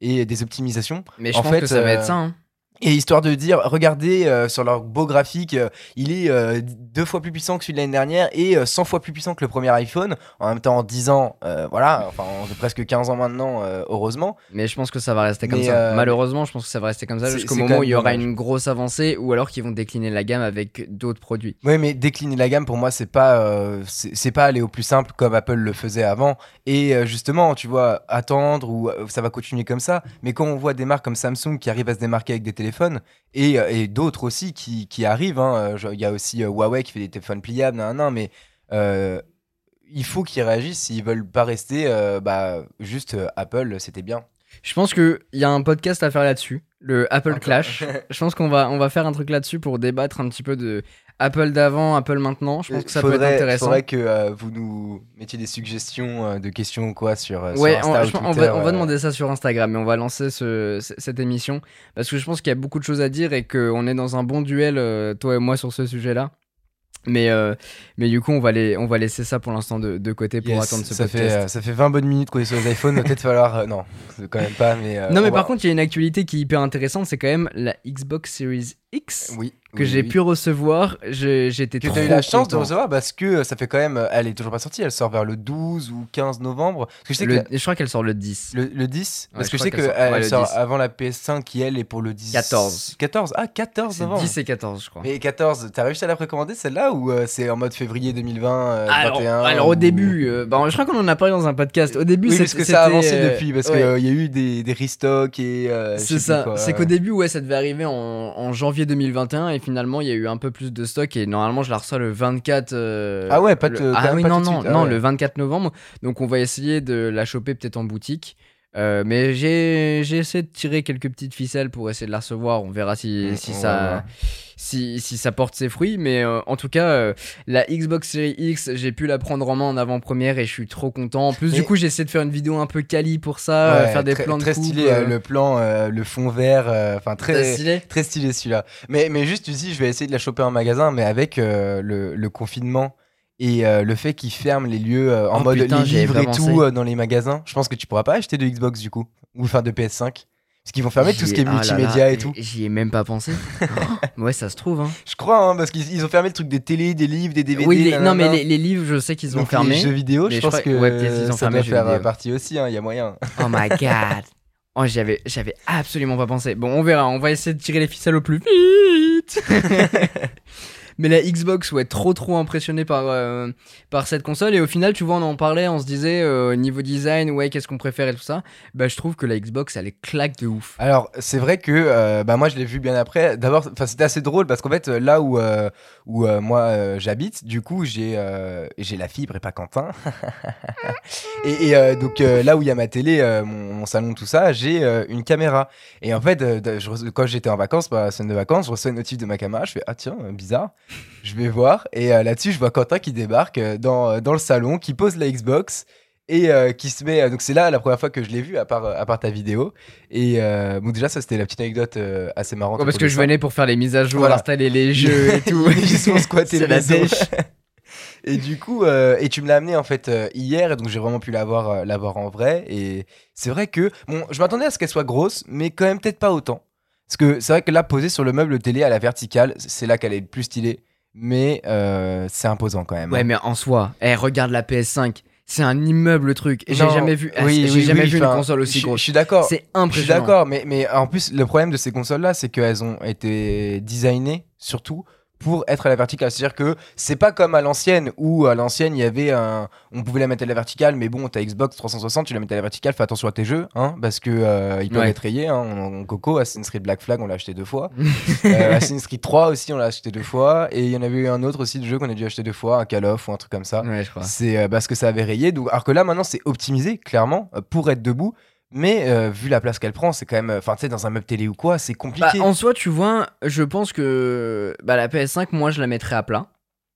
et des optimisations. Mais je en pense fait, que ça va être ça. Hein. Et histoire de dire, regardez euh, sur leur beau graphique, euh, il est euh, deux fois plus puissant que celui de l'année dernière et 100 fois plus puissant que le premier iPhone. En même temps, en 10 ans, voilà, enfin, on presque 15 ans maintenant, heureusement. Mais je pense que ça va rester comme ça. Malheureusement, je pense que ça va rester comme ça jusqu'au moment où il y aura une grosse avancée ou alors qu'ils vont décliner la gamme avec d'autres produits. Oui, mais décliner la gamme, pour moi, c'est pas, c'est pas aller au plus simple comme Apple le faisait avant. Et justement, tu vois, attendre ou ça va continuer comme ça. Mais quand on voit des marques comme Samsung qui arrivent à se démarquer avec des téléphones, et, euh, et d'autres aussi qui, qui arrivent. Hein. Il y a aussi euh, Huawei qui fait des téléphones pliables, non non mais euh, il faut qu'ils réagissent s'ils veulent pas rester bah, juste Apple, c'était bien. Je pense qu'il y a un podcast à faire là-dessus. le Apple. Clash. Je pense qu'on va, on va faire un truc là-dessus pour débattre un petit peu de Apple d'avant, Apple maintenant. Je pense que ça peut être Faudrait- intéressant. Faudrait que euh, vous nous mettiez des suggestions euh, de questions ou quoi sur, euh, sur Ouais, Insta on, ou va, on va euh. demander ça sur Instagram et on va lancer ce- cette émission parce que je pense qu'il y a beaucoup de choses à dire et qu'on est dans un bon duel, euh, toi et moi, sur ce sujet-là. Mais, euh, mais du coup, on va, les, on va laisser ça pour l'instant de, de côté pour Yes, attendre ce ça podcast. fait, euh, ça fait 20 bonnes minutes qu'on est sur les iPhones, va peut-être falloir. euh, non, quand même pas, mais. non, mais par va- contre, il y a une actualité qui est hyper intéressante, c'est quand même la Xbox Series X oui, que oui, j'ai oui. pu recevoir. J'étais Que trop t'as eu la chance de content. recevoir parce que euh, ça fait quand même. euh, Elle est toujours pas sortie, elle sort vers le 12 ou 15 novembre. Parce que je sais Le- que je crois qu'elle sort le 10. la- le, le 10, parce que je sais qu'elle sort- ouais, elle sort 10. avant la PS5 qui elle est pour le 10. 14. 14 Ah, 14 C'est novembre. 10 et 14, je crois. Mais 14, t'as réussi à la précommander celle-là ou euh, c'est en mode février 2020 euh, alors, 21 alors, au ou- début, euh, bah, je crois qu'on en a parlé dans un podcast. Au début, Oui, c'était- parce que ça a avancé euh, depuis, parce qu'il y a eu des, des restocks et. euh, C'est ça, c'est qu'au début, ouais, ça devait arriver en, en janvier 2021 et finalement, il y a eu un peu plus de stock et normalement, je la reçois le 24. euh, Ah ouais, pas le- Ah même oui, pas non, non, ah ouais. le 24 novembre. Donc, on va essayer de la choper peut-être en boutique. Euh, mais j'ai j'ai essayé de tirer quelques petites ficelles pour essayer de la recevoir. On verra si, Mm, si ça, si, si ça porte ses fruits. Mais euh, en tout cas, euh, la Xbox Series X, j'ai pu la prendre en main en avant-première et je suis trop content. En plus, du coup, j'ai essayé de faire une vidéo un peu quali pour ça, Ouais, faire des très, plans de très coupe, stylé, le plan, le fond vert, enfin très très, stylé. très stylé celui-là. Mais, mais juste, tu dis, je vais essayer de la choper en magasin, mais avec le, le confinement et euh, le fait qu'ils ferment les lieux euh, en Oh mode putain, les livres et tout euh, dans les magasins, je pense que tu pourras pas acheter de Xbox du coup, ou enfin de PS5. Parce qu'ils vont fermer tout ce qui est ah multimédia là, et tout. J'y ai même pas pensé. Oh, ouais, ça se trouve. Hein. Je crois, hein, parce qu'ils ils ont fermé le truc des télés, des livres, des DVD. oui, les- non, mais les, les livres, je sais qu'ils ont Donc, fermé. Les jeux vidéo, je je pense crois- que ouais, ils ont ça fermé doit faire vidéo. partie aussi, il y a moyen. Oh my god. Oh, j'avais, j'avais absolument pas pensé. Bon, on verra. On va essayer de tirer les ficelles au plus vite. Mais la Xbox, ouais, trop trop impressionné par, euh, par cette console. Et au final, tu vois, on en parlait, on se disait, euh, niveau design, ouais, qu'est-ce qu'on préfère et tout ça. Bah, je trouve que la Xbox, elle est claque de ouf. Alors, c'est vrai que euh, bah, moi, je l'ai vu bien après. D'abord, enfin, c'était assez drôle parce qu'en fait, euh, là où, où moi j'habite, du coup, j'ai j'ai la fibre et pas Quentin. et donc, là où il y a ma télé, mon, salon, tout ça, j'ai une caméra. Et en fait, quand j'étais en vacances, bah, semaine de vacances, je reçois une notif de ma caméra. Je fais Ah, tiens, bizarre. Je vais voir. Et euh, là-dessus, je vois Quentin qui débarque euh, dans, euh, dans le salon, qui pose la Xbox. Et euh, qui se met. donc, c'est là la première fois que je l'ai vu, à part, à part ta vidéo. Et euh, bon, déjà, ça, c'était la petite anecdote euh, assez marrante. Ouais, parce que je venais pour faire les mises à jour, Voilà. installer les jeux et tout. Il est juste pour squatter C'est le la dèche. Et du coup, et tu me l'as amené en fait hier, donc j'ai vraiment pu l'avoir l'avoir en vrai. Et c'est vrai que, bon, je m'attendais à ce qu'elle soit grosse, mais quand même peut-être pas autant. Parce que c'est vrai que là, posée sur le meuble télé à la verticale, c'est là qu'elle est le plus stylée. Mais euh, c'est imposant quand même. Ouais, hein. mais en soi, eh, regarde la PS5. C'est un immeuble le truc. Et J'ai jamais vu, ah, oui, j'ai oui, jamais oui, vu une console aussi grosse. Je suis d'accord. C'est Je suis impressionnant. d'accord, mais, mais en plus, le problème de ces consoles-là, c'est qu'elles ont été designées surtout pour être à la verticale. C'est-à-dire que c'est pas comme à l'ancienne où à l'ancienne il y avait un, on pouvait la mettre à la verticale, mais bon, ta Xbox 360, tu la mettais à la verticale, fais attention à tes jeux, hein, parce que euh, ils peuvent Ouais. être rayés. Hein, en, en Coco, Assassin's Creed Black Flag, on l'a acheté deux fois. euh, Assassin's Creed 3 aussi, on l'a acheté deux fois, et il y en avait eu un autre aussi de jeu qu'on a dû acheter deux fois, un Call of ou un truc comme ça. Ouais, je crois. C'est euh, parce que ça avait rayé. Donc, alors que là, maintenant, c'est optimisé, clairement, pour être debout. Mais euh, vu la place qu'elle prend, c'est quand même. Enfin, tu sais, dans un meuble télé ou quoi, c'est Bah, compliqué. en soi, tu vois, je pense que bah, la PS5, moi, je la mettrais à plat.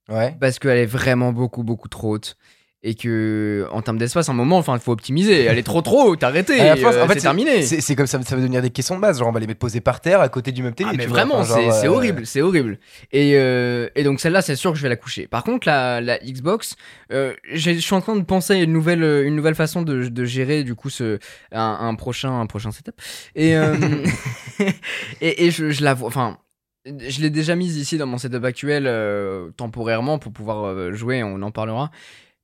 Ouais. Parce qu'elle est vraiment beaucoup, beaucoup trop haute. Et que, en termes d'espace, à un moment, enfin, il faut optimiser. Elle est trop, trop la fin, euh, en fait, c'est terminé. C'est comme ça, ça va devenir des questions de base. Genre, on va les mettre posées par terre à côté du meuble télé. Ah, mais tu vois, vraiment, c'est euh, horrible, c'est horrible. Et, euh, et donc celle-là, c'est sûr que je vais la coucher. Par contre, la, la Xbox, euh, je suis en train de penser à une nouvelle, une nouvelle façon de, de gérer du coup ce, un, un prochain, un prochain setup. Et, et, et je, je la vois, enfin, je l'ai déjà mise ici dans mon setup actuel temporairement pour pouvoir jouer, on en parlera.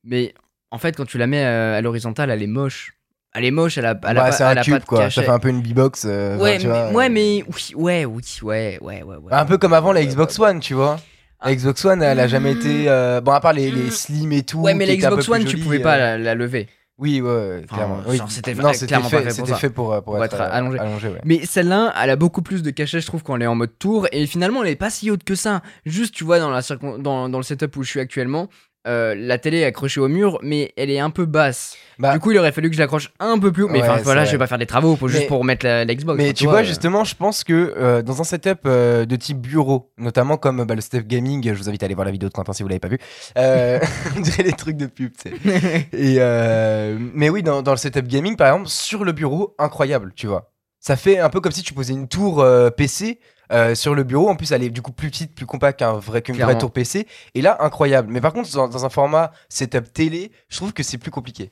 Mais en fait, quand tu la mets euh, à l'horizontale, elle est moche. Elle est moche, elle a, elle a bah, pas, c'est elle un a cube, pas de quoi. cachet. Ça fait un peu une B-box. euh, enfin, Ouais, tu mais, vois, ouais, euh, mais oui, ouais, oui, ouais, ouais, ouais, ouais. Un peu comme avant la Xbox One, tu vois. Ah. La Xbox One, elle a jamais Mm. été. euh, Bon, à part les, les Mm. slim et tout. Ouais, mais qui la étaient un peu Xbox plus One, tu jolies, pouvais euh, pas la, la lever. Oui, ouais, ouais, Enfin, clairement. genre, c'était non, c'était clairement fait, pas fait pour c'était ça. fait pour, euh, pour, Pour être, être euh, allongé. ouais. Mais celle-là, elle a beaucoup plus de cachet, je trouve, quand elle est en mode tour. Et finalement, elle est pas si haute que ça. Juste, tu vois, dans, la circon- dans, dans le setup où je suis actuellement, euh, la télé est accrochée au mur, mais elle est un peu basse. Bah, du coup, il aurait fallu que je l'accroche un peu plus haut. Mais enfin, voilà, je vais pas faire des travaux pour, juste pour mettre la, la Xbox. Mais Enfin, tu vois, vois, euh, justement, je pense que euh, dans un setup de type bureau, notamment comme bah, le Steph Gaming, je vous invite à aller voir la vidéo de Quentin si vous l'avez pas vu. On dirait les trucs de pub, tu sais. Et mais oui, dans, dans le setup gaming, par exemple, sur le bureau, incroyable, tu vois. Ça fait un peu comme si tu posais une tour euh, PC euh, sur le bureau. En plus, elle est du coup plus petite, plus compacte qu'un vrai, qu'une vraie tour PC. Et là, incroyable. Mais par contre, dans, dans un format setup télé, je trouve que c'est plus compliqué.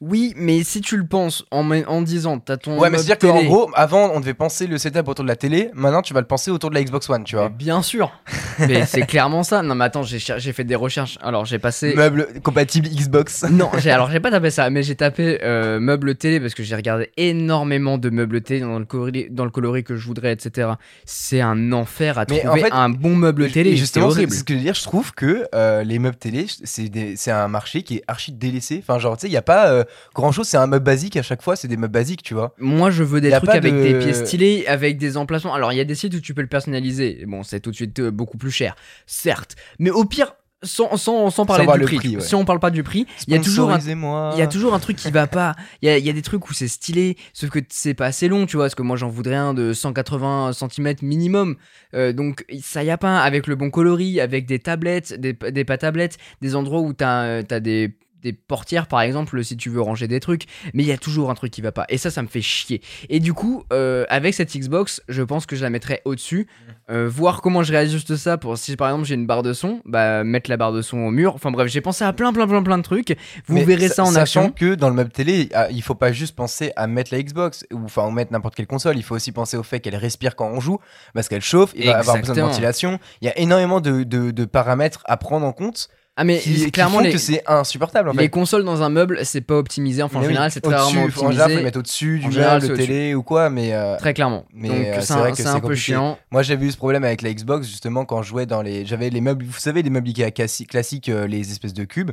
Oui, mais si tu le penses en, disant, t'as ton. Ouais, mais c'est-à-dire qu'en gros, avant, on devait penser le setup autour de la télé. Maintenant, tu vas le penser autour de la Xbox One, tu Mais vois. bien sûr. mais c'est clairement ça. Non, mais attends, j'ai fait des recherches. Alors, j'ai passé. Meuble compatible Xbox. Non, alors j'ai pas tapé ça, mais j'ai tapé euh, meuble télé parce que j'ai regardé énormément de meubles télé dans le coloris, dans le coloris que je voudrais, etc. C'est un enfer à Mais trouver en fait, un bon meuble télé. Justement, c'est ce que je veux dire. Je trouve que euh, les meubles télé, c'est un marché qui est archi délaissé. Enfin, genre, tu sais, il n'y a pas euh, grand chose. C'est un meuble basique à chaque fois. C'est des meubles basiques, tu vois. Moi, je veux des trucs avec de- des pièces stylées, avec des emplacements. Alors, il y a des sites où tu peux le personnaliser. Bon, c'est tout de suite euh, beaucoup plus cher, certes. Mais au pire, sans, sans, sans parler du prix, prix, ouais. si on parle pas du prix, il y a toujours un Il y a toujours un truc qui va pas. Il y a, y a des trucs où c'est stylé, sauf que c'est pas assez long, tu vois. Parce que moi, j'en voudrais un de 180 cm minimum. Euh, donc, ça y a pas avec le bon coloris, avec des tablettes, des, des pas tablettes, des endroits où t'as as des des portières par exemple si tu veux ranger des trucs mais il y a toujours un truc qui va pas et ça ça me fait chier et du coup euh, avec cette Xbox je pense que je la mettrais au dessus Mm. voir comment je réajuste ça pour si par exemple j'ai une barre de son bah mettre la barre de son au mur enfin bref j'ai pensé à plein plein plein plein de trucs vous Mais verrez ça en sachant action que dans le meuble télé, ah, il faut pas juste penser à mettre la Xbox ou enfin mettre n'importe quelle console. Il faut aussi penser au fait qu'elle respire quand on joue, parce qu'elle chauffe. Il va avoir besoin de ventilation. Il y a énormément de, de- de paramètres à prendre en compte Ah mais qui, qui clairement font les, que c'est insupportable en les fait. consoles dans un meuble c'est pas optimisé enfin en oui, général c'est très rarement faut- En général, faut optimisé le mettre au-dessus du meuble de télé ou quoi, mais euh, très clairement Mais, donc euh, c'est un, vrai que c'est un peu chiant Moi, j'avais eu ce problème avec la Xbox justement quand je jouais dans les. J'avais les meubles, vous savez, les meubles Ikea classi- classiques, euh, les espèces de cubes.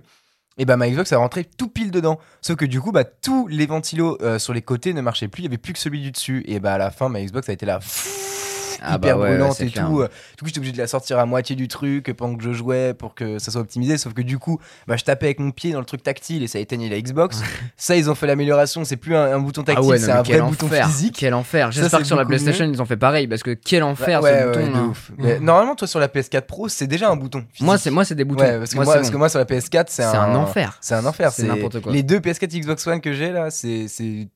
Et bah ma Xbox a rentré tout pile dedans. Sauf que du coup, bah tous les ventilos sur les côtés ne marchaient plus. Il y avait plus que celui du dessus. Et bah à la fin, ma Xbox a été là. Ah bah hyper ouais, brûlante ouais, et clair. tout. Euh, Du coup, j'étais obligé de la sortir à moitié du truc pendant que je jouais pour que ça soit optimisé. Sauf que du coup, bah, je tapais avec mon pied dans le truc tactile et ça éteignait la Xbox. ça, ils ont fait l'amélioration. C'est plus un, un bouton tactile, ah ouais, c'est un vrai bouton enfer, physique. Quel enfer. J'espère que sur la PlayStation mieux. ils ont fait pareil parce que quel enfer ouais, ce bouton. ouf. Mais normalement, toi sur la PS4 Pro, c'est déjà un bouton. Physique. Moi c'est moi c'est des boutons. Parce que Moi, moi, c'est parce bon. que moi sur la PS4, c'est un enfer. C'est un enfer. C'est n'importe quoi. Les deux PS4 Xbox One que j'ai là, c'est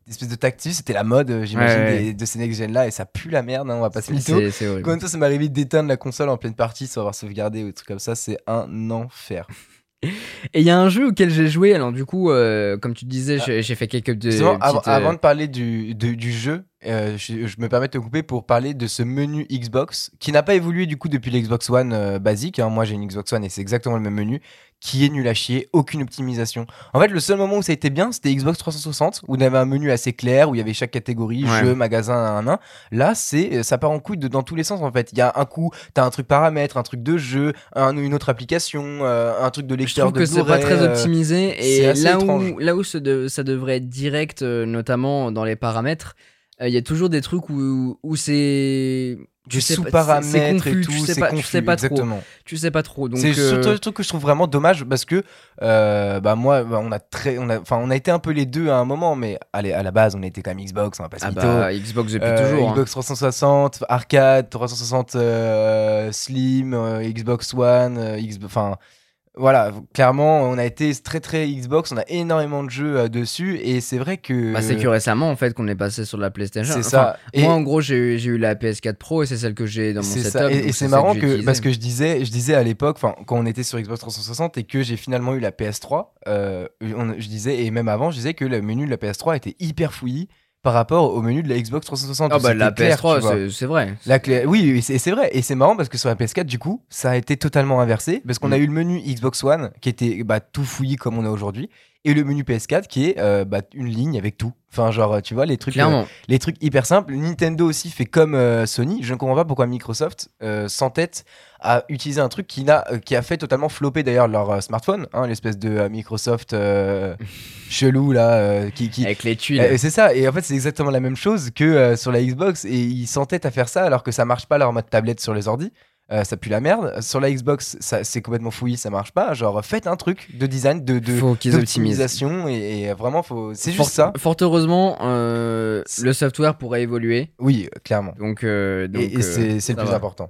espèce de tactile. C'était la mode, euh, j'imagine, de ces next gen là, et ça pue la merde. hein, on va pas se Horrible. Combien de fois ça m'est arrivé d'éteindre la console en pleine partie sans avoir sauvegardé ou des trucs comme ça, c'est un enfer. Et il y a un jeu auquel j'ai joué, alors du coup, euh, comme tu disais, j'ai j'ai fait quelques de, avant, petites, euh, avant de parler du, de- du jeu, euh, je, je me permets de te couper pour parler de ce menu Xbox qui n'a pas évolué du coup depuis l'Xbox One euh, basique. hein. Moi j'ai une Xbox One et c'est exactement le même menu qui est nul à chier, aucune optimisation. En fait, le seul moment où ça a été bien, c'était Xbox 360 où on avait un menu assez clair où il y avait chaque catégorie, Ouais. jeu, magasin, un, un. Là, c'est ça part en couille de, dans tous les sens en fait. Il y a un coup, t'as un truc paramètre, un truc de jeu, un- une autre application, euh, un truc de Je lecteur trouve de que c'est pas très euh, optimisé et là étrange. où, là où ce de- ça devrait être direct, euh, notamment dans les paramètres, euh, il y a toujours des trucs où, où c'est du sais pas, sous-paramètre c'est et tout, tu sais c'est pas- tu sais pas trop. exactement. tu sais pas trop. Donc C'est euh, surtout le truc que je trouve vraiment dommage parce que euh, bah moi bah, on a très on a enfin on a été un peu les deux à un moment mais allez à la base on était quand même Xbox on va pas se ah bah Xbox depuis Euh, toujours. hein. Xbox 360 arcade 360 euh, slim euh, Xbox One euh, Xbox enfin voilà clairement on a été très très Xbox on a énormément de jeux euh, dessus et c'est vrai que Bah, c'est que récemment en fait qu'on est passé sur la PlayStation. c'est Enfin, ça et Moi en gros j'ai eu, la PS4 Pro et c'est celle que j'ai dans mon c'est setup. ça. Et, c'est marrant que parce que je disais, je disais à l'époque, enfin quand on était sur Xbox 360 et que j'ai finalement eu la PS3, euh, on- je disais et même avant, je disais que le menu de la PS3 était hyper fouillis par rapport au menu de la Xbox 360. Ah bah la clair, PS3 tu vois. c'est- vrai. La clé- Oui, c'est vrai. Et c'est marrant parce que sur la PS4, du coup, ça a été totalement inversé. Parce qu'on a Mm. eu le menu Xbox One qui était bah, tout fouillis comme on a aujourd'hui. Et le menu PS4 qui est euh, bah, une ligne avec tout. Enfin, genre, tu vois, les trucs, euh, les trucs hyper simples. Nintendo aussi fait comme euh, Sony. Je ne comprends pas pourquoi Microsoft s'entête à utiliser un truc qui, euh, qui a fait totalement flopper d'ailleurs leur smartphone. hein, L'espèce de Microsoft chelou là. qui, qui- Avec les tuiles. euh, c'est ça, et en fait c'est exactement la même chose que sur la Xbox, et ils s'entêtent à faire ça alors que ça marche pas leur mode tablette sur les ordi. Euh, ça pue la merde. Sur la Xbox, c'est complètement fouillis, ça marche pas. Genre, faites un truc de design, de, d'optimisation et, et vraiment, faut... c'est juste ça. fort heureusement, euh, le software pourrait évoluer. Oui, clairement. Donc, euh, donc et et c'est le plus va. important.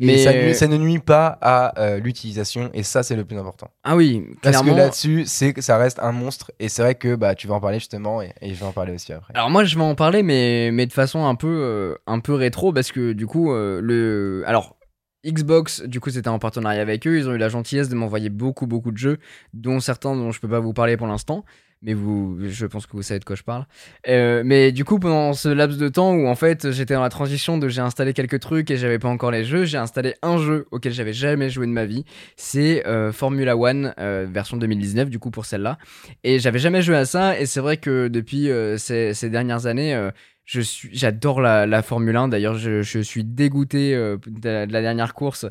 Mais ça, ne nuit pas à l'utilisation et ça, c'est le plus important. ah oui, Parce clairement. que là-dessus, c'est que ça reste un monstre et c'est vrai que bah, tu vas en parler justement et, et je vais en parler aussi après. Alors moi je vais en parler mais, mais de façon un peu, un peu rétro parce que du coup le... Alors Xbox du coup c'était en partenariat avec eux, ils ont eu la gentillesse de m'envoyer beaucoup beaucoup de jeux dont certains dont je peux pas vous parler pour l'instant mais vous je pense que vous savez de quoi je parle. Euh, mais du coup pendant ce laps de temps où en fait j'étais dans la transition de j'ai installé quelques trucs et j'avais pas encore les jeux, j'ai installé un jeu auquel j'avais jamais joué de ma vie, c'est euh, Formula One euh, version 2019 du coup pour celle-là. Et j'avais jamais joué à ça, et c'est vrai que depuis ces, dernières années, je suis, j'adore la, Formule 1. D'ailleurs, je, suis dégoûté euh, de, la, de la dernière course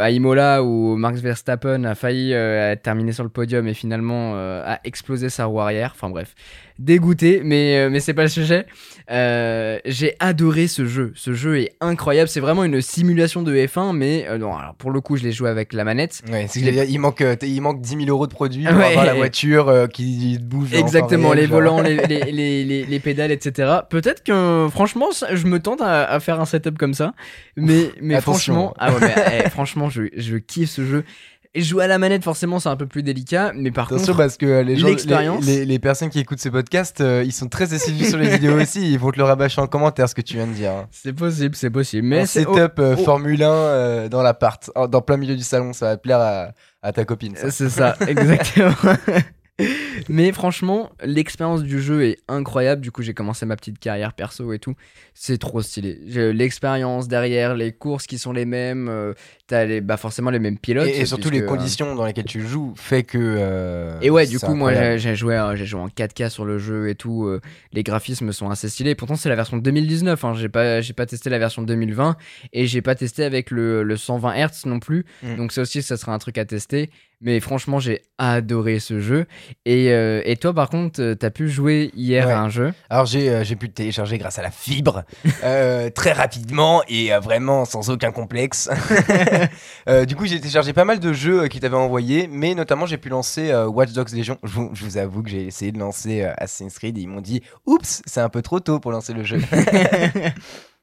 à Imola où Max Verstappen a failli euh, terminer sur le podium et finalement euh, a explosé sa roue arrière. Enfin bref, dégoûté, mais, euh, mais c'est pas le sujet. Euh, j'ai adoré ce jeu. Ce jeu est incroyable. C'est vraiment une simulation de F1, mais euh, non, alors pour le coup, je l'ai joué avec la manette. Ouais, Je il, manque, euh, il manque 10 000 euros de produits pour Ouais. avoir la voiture euh, qui bouge. Exactement, réel, les genre. volants, les, les, les, les- les pédales, etc. Peut-être que, franchement, je me tente à, à faire un setup comme ça. Mais, mais attention. franchement, ah ouais, mais, eh, franchement je, je kiffe ce jeu. Et jouer à la manette, forcément, c'est un peu plus délicat. Mais par Attention contre, parce que les gens, les, l'expérience- les- les personnes qui écoutent ce podcast, euh, ils sont très assidus sur les vidéos aussi. Ils vont te le rabâcher en commentaire ce que tu viens de dire. hein. c'est possible, c'est possible. Mais c'est oh, setup euh, oh. Formule 1 euh, dans l'appart, dans plein milieu du salon, ça va plaire à, à ta copine. C'est ça, exactement. Mais franchement, l'expérience du jeu est incroyable. Du coup, j'ai commencé ma petite carrière perso et tout. C'est trop stylé. L'expérience derrière, les courses qui sont les mêmes. euh, T'as les, bah forcément les mêmes pilotes. Et, et surtout les euh, conditions dans lesquelles tu joues fait que. euh, Et ouais, du coup, moi, incroyable. j'ai j'ai joué, j'ai joué en 4K sur le jeu et tout. les graphismes sont assez stylés. Pourtant, c'est la version 2019. Hein, j'ai pas, j'ai pas testé la version 2020 et j'ai pas testé avec le, le 120 Hz non plus. Mm. Donc ça aussi, ça sera un truc à tester. Mais franchement, j'ai adoré ce jeu. Et, euh, et toi, par contre, euh, t'as pu jouer hier Ouais. à un jeu? Alors j'ai euh, pu le télécharger grâce à la fibre euh, très rapidement et vraiment sans aucun complexe. Du coup j'ai téléchargé pas mal de jeux qui t'avaient envoyé, mais notamment j'ai pu lancer Watch Dogs Legion. Je vous, je vous avoue que j'ai essayé de lancer Assassin's Creed et ils m'ont dit oups c'est un peu trop tôt pour lancer le jeu.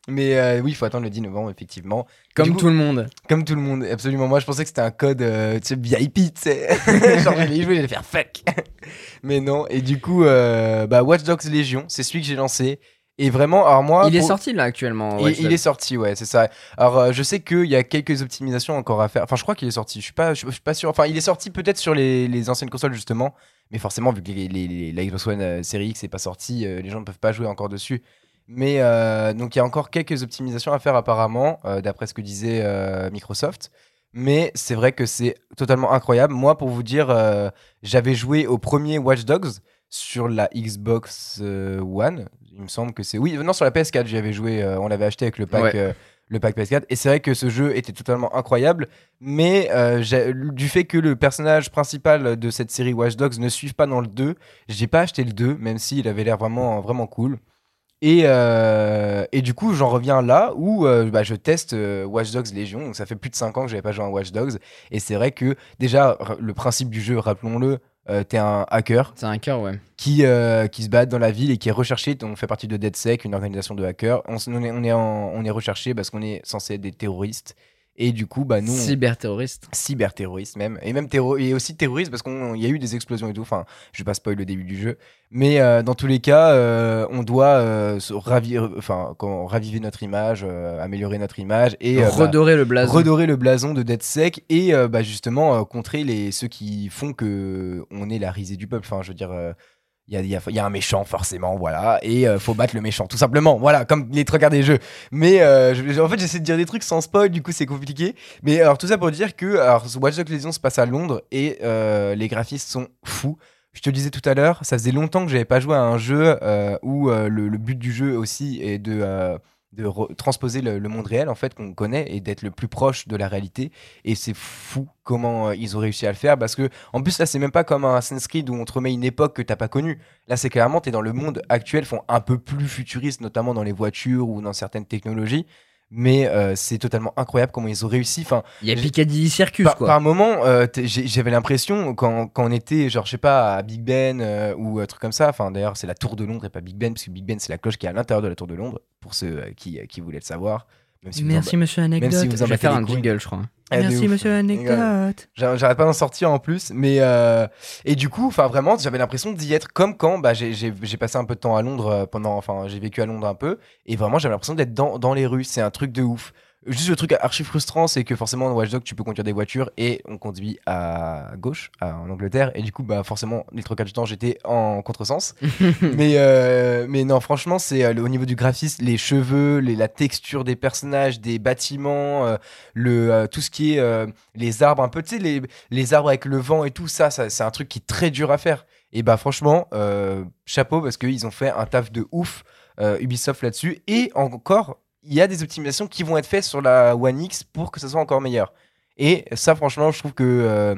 Mais euh, oui il faut attendre le 10 novembre effectivement. Comme coup- tout le monde. Comme tout le monde, absolument. Moi, je pensais que c'était un code euh, tu sais, VIP, tu sais. Genre, j'allais y jouer, j'allais faire fuck. Mais non. Et du coup, euh, bah, Watch Dogs Legion, c'est celui que j'ai lancé. Et vraiment, alors moi. il est pour- sorti là actuellement. Il, est sorti, ouais, c'est ça. Alors, euh, je sais qu'il y a quelques optimisations encore à faire. Enfin, je crois qu'il est sorti. Je suis pas, je, je suis pas sûr. Enfin, il est sorti peut-être sur les, les anciennes consoles justement, mais forcément, vu que les, les- les- la Xbox One euh, Series X n'est pas sortie, euh, les gens ne peuvent pas jouer encore dessus. Mais euh, donc, il y a encore quelques optimisations à faire apparemment, euh, d'après ce que disait euh, Microsoft. Mais c'est vrai que c'est totalement incroyable. Moi, pour vous dire, j'avais joué au premier Watch Dogs sur la Xbox One. Il me semble que c'est. Oui, non, sur la PS4, j'y avais joué. on l'avait acheté avec le pack, Ouais. le pack PS4. Et c'est vrai que ce jeu était totalement incroyable. Mais euh, du fait que le personnage principal de cette série Watch Dogs ne suive pas dans le 2, j'ai pas acheté le 2, même s'il avait l'air vraiment, vraiment cool. Et, euh, et du coup, j'en reviens là où euh, bah, je teste euh, Watch Dogs Légion. Donc, ça fait plus de 5 ans que j'avais pas joué à Watch Dogs. Et c'est vrai que, déjà, le principe du jeu, rappelons-le, t'es un hacker C'est un cœur, ouais. qui, qui se bat dans la ville et qui est recherché. On fait partie de DeadSec, une organisation de hackers. On, est, on, est en- on est recherché parce qu'on est censé être des terroristes. Et du coup, bah, nous, Cyberterroriste. cyberterroriste même et même terro et aussi terroriste parce qu'il y a eu des explosions et tout enfin je vais pas spoil le début du jeu mais euh, dans tous les cas euh, on doit euh, se ravi- enfin raviver notre image améliorer notre image et bah, Redorer le blason. redorer le blason de DeadSec et euh, bah, justement contrer les ceux qui font que on est la risée du peuple enfin je veux dire il y, a, un méchant forcément voilà et euh, faut battre le méchant tout simplement voilà comme les quarts des jeux mais euh, en fait j'essaie de dire des trucs sans spoil du coup c'est compliqué mais alors tout ça pour dire que alors, Watch Dogs Legion se passe à Londres et euh, les graphismes sont fous. Je te disais tout à l'heure, ça faisait longtemps que j'avais pas joué à un jeu euh, où le, but du jeu aussi est de, de transposer le, le monde réel en fait qu'on connaît et d'être le plus proche de la réalité. Et c'est fou comment euh, ils ont réussi à le faire parce que en plus là c'est même pas comme un Assassin's Creed où on te remet une époque que t'as pas connue. Là c'est clairement t'es dans le monde actuel, font un peu plus futuriste notamment dans les voitures ou dans certaines technologies. Mais euh, c'est totalement incroyable comment ils ont réussi. Enfin, Il y a Piccadilly Circus, par, quoi. par moment, euh, j'avais l'impression quand, quand on était, genre, je sais pas, à Big Ben euh, ou un truc comme ça. Enfin, d'ailleurs, c'est la Tour de Londres et pas Big Ben, parce que Big Ben, c'est la cloche qui est à l'intérieur de la Tour de Londres, pour ceux euh, qui, qui voulaient le savoir. Même si vous en- Merci, monsieur Anecdote. si vous en Je vais faire un jingle, je crois. De Merci, monsieur Anecdote. J'a- J'arrête pas d'en sortir en plus, mais euh, et du coup, enfin vraiment, j'avais l'impression d'y être comme quand bah, j'ai passé un peu de temps à Londres euh, pendant, enfin j'ai vécu à Londres un peu, et vraiment j'avais l'impression d'être dans, dans les rues. C'est un truc de ouf. Juste le truc archi frustrant, c'est que forcément dans Watch Dogs tu peux conduire des voitures et on conduit à gauche, à- en Angleterre, et du coup bah forcément les trois quarts du temps j'étais en contresens. mais euh, mais non franchement c'est euh, au niveau du graphisme, les cheveux, les, la texture des personnages, des bâtiments, euh, le tout ce qui est les arbres un peu, tu sais, les, les arbres avec le vent et tout ça, ça c'est un truc qui est très dur à faire. Et bah franchement, chapeau parce qu'ils ont fait un taf de ouf, Ubisoft là-dessus. Et encore, il y a des optimisations qui vont être faites sur la One X pour que ça soit encore meilleur. Et ça, franchement, je trouve que... euh,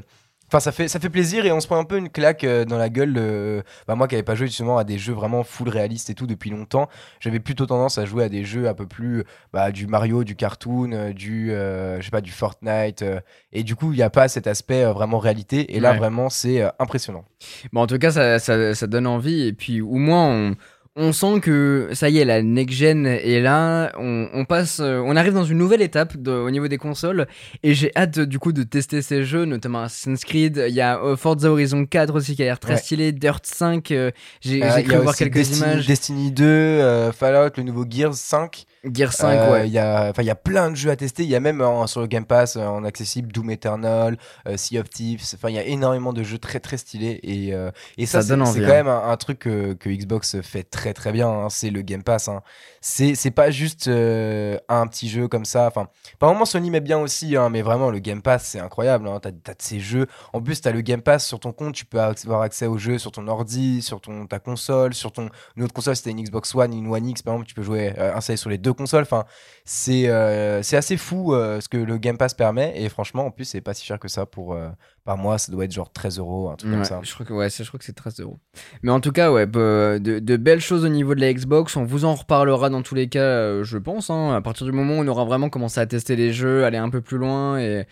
Enfin, ça fait, ça fait plaisir et on se prend un peu une claque euh, dans la gueule. euh, bah, moi qui n'avais pas joué justement à des jeux vraiment full réalistes et tout depuis longtemps, j'avais plutôt tendance à jouer à des jeux un peu plus bah, du Mario, du cartoon, euh, du, je sais pas, du Fortnite. et du coup, il n'y a pas cet aspect vraiment réalité. Et là, Ouais. vraiment, c'est impressionnant. Bon, en tout cas, ça, ça, ça donne envie. Et puis, au moins, on, on sent que ça y est, la next-gen est là. On, on passe, euh, on arrive dans une nouvelle étape de- au niveau des consoles. Et j'ai hâte, du coup, de tester ces jeux, notamment Assassin's Creed. Il y a euh, Forza Horizon 4 aussi qui a l'air très Ouais. stylé. Dirt 5, euh, j'ai Euh, cru voir quelques Destiny, images. Destiny 2, euh, Fallout, le nouveau Gears 5. Gear 5, Euh, ouais. Il y a, plein de jeux à tester. Il y a même en- sur le Game Pass euh, en accessible Doom Eternal, euh, Sea of Thieves. Enfin, il y a énormément de jeux très très stylés et et ça, Ça c'est quand hein. même un, un truc que, que Xbox fait très très bien. hein. C'est le Game Pass. hein. C'est pas juste euh, un petit jeu comme ça. Enfin, par moment Sony met bien aussi, hein, mais vraiment le Game Pass c'est incroyable. T'as as de ces jeux. En plus, t'as le Game Pass sur ton compte. Tu peux avoir accès aux jeux sur ton ordi, sur ton ta console, sur ton une autre console. Si t'as une Xbox One, une One X par exemple, tu peux jouer euh, installé sur les deux consoles. Enfin, c'est euh, c'est assez fou euh, ce que le Game Pass permet et franchement en plus c'est pas si cher que ça pour euh, par mois ça doit être genre 13 euros un truc Ouais, comme ça Je crois que ouais, c'est- je crois que c'est 13 euros. Mais en tout cas, ouais, de, de belles choses au niveau de la Xbox. On vous en reparlera dans tous les cas, euh, je pense. hein. à partir du moment où on aura vraiment commencé à tester les jeux, aller un peu plus loin et,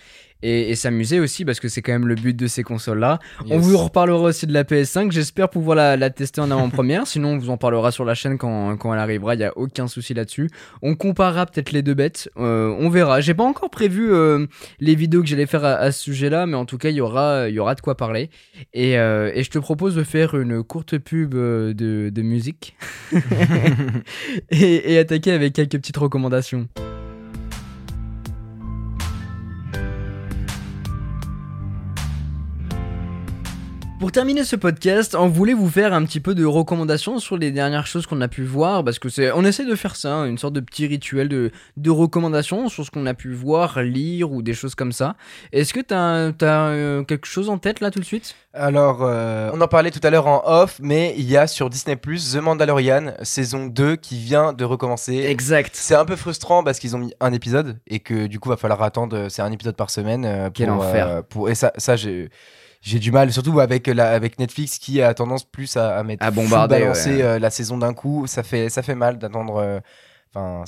et, et s'amuser aussi, parce que c'est quand même le but de ces consoles-là. On Yes. vous reparlera aussi de la PS5. J'espère pouvoir la, la tester en avant-première. Sinon, on vous en parlera sur la chaîne quand, quand elle arrivera. Il n'y a aucun souci là-dessus. On comparera peut-être les deux bêtes. Euh, on verra. J'ai pas encore prévu euh, les vidéos que j'allais faire à, à ce sujet-là, mais en tout cas, il y aura, y aura de quoi parler. Et, euh, et je te propose de faire une courte pub de, de musique et, et attaquer avec quelques petites recommandations. Pour terminer ce podcast, on voulait vous faire un petit peu de recommandations sur les dernières choses qu'on a pu voir, parce que c'est, on essaie de faire ça, hein, une sorte de petit rituel de, de recommandations sur ce qu'on a pu voir, lire ou des choses comme ça. Est-ce que t'as, t'as euh, quelque chose en tête là tout de suite? Alors euh, on en parlait tout à l'heure en off mais il y a sur Disney Plus The Mandalorian saison 2 qui vient de recommencer Exact. c'est un peu frustrant parce qu'ils ont mis un épisode et que du coup va falloir attendre c'est un épisode par semaine euh, pour, Quel enfer. euh, pour et ça ça j'ai j'ai du mal, surtout avec, la, avec Netflix qui a tendance plus à, à mettre À bombarder, balancer ouais. euh, la saison d'un coup. Ça fait, ça fait mal d'attendre. euh, Enfin.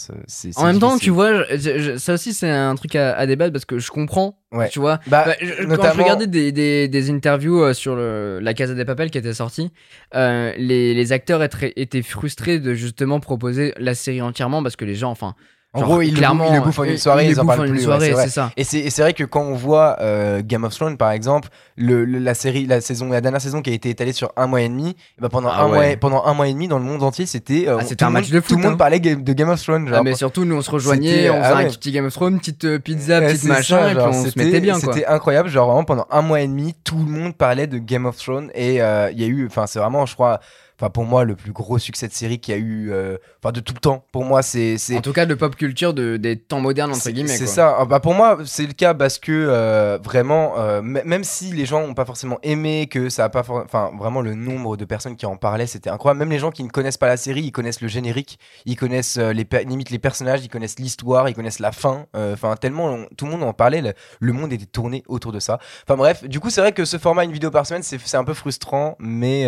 En même temps, tu vois, je- je- je- ça aussi c'est un truc à, à débattre parce que je comprends, Ouais. tu vois. Bah, Bah, je- quand je regardais des, des, des interviews euh, sur le, la Casa des Papel qui était sortie, euh, les, les acteurs étaient, étaient frustrés de justement proposer la série entièrement parce que les gens, enfin, En genre, gros, le clairement, le bouffent en une ils- soirée, ils en parlent plus, ouais, soirée, c'est vrai. c'est ça. Et c'est et c'est vrai que quand on voit euh, Game of Thrones par exemple, le, le- la série, la saison, la dernière saison qui a été étalée sur un mois et demi, et bah pendant Ah un ouais. mois, et- pendant un mois et demi dans le monde entier, c'était euh, Ah, c'était tout un le match monde- de Tout foot, le monde hein. parlait de Game of Thrones. Genre, Ah, mais surtout, nous on se rejoignait, C'était- on faisait ah un ouais. petit Game of Thrones, petite euh, pizza, Ouais, petite machin, ça, et puis on se mettait bien quoi. C'était incroyable, genre vraiment pendant un mois et demi, tout le monde parlait de Game of Thrones et euh, il y a eu, enfin c'est vraiment, je crois, enfin pour moi le plus gros succès de série qu'il y a eu, euh, enfin de tout le temps. Pour moi c'est c'est En tout cas, de pop culture de, des temps modernes, entre guillemets. C'est ça. Ah, Bah pour moi, c'est le cas parce que euh, vraiment, euh, même si les gens n'ont pas forcément aimé, que ça a pas, for- enfin vraiment le nombre de personnes qui en parlaient, c'était incroyable. Même les gens qui ne connaissent pas la série, ils connaissent le générique, ils connaissent les limite les personnages, ils connaissent l'histoire, ils connaissent la fin. Enfin tellement on- tout le monde en parlait, le, le monde était tourné autour de ça. Enfin bref, du coup c'est vrai que ce format une vidéo par semaine, c'est c'est un peu frustrant, mais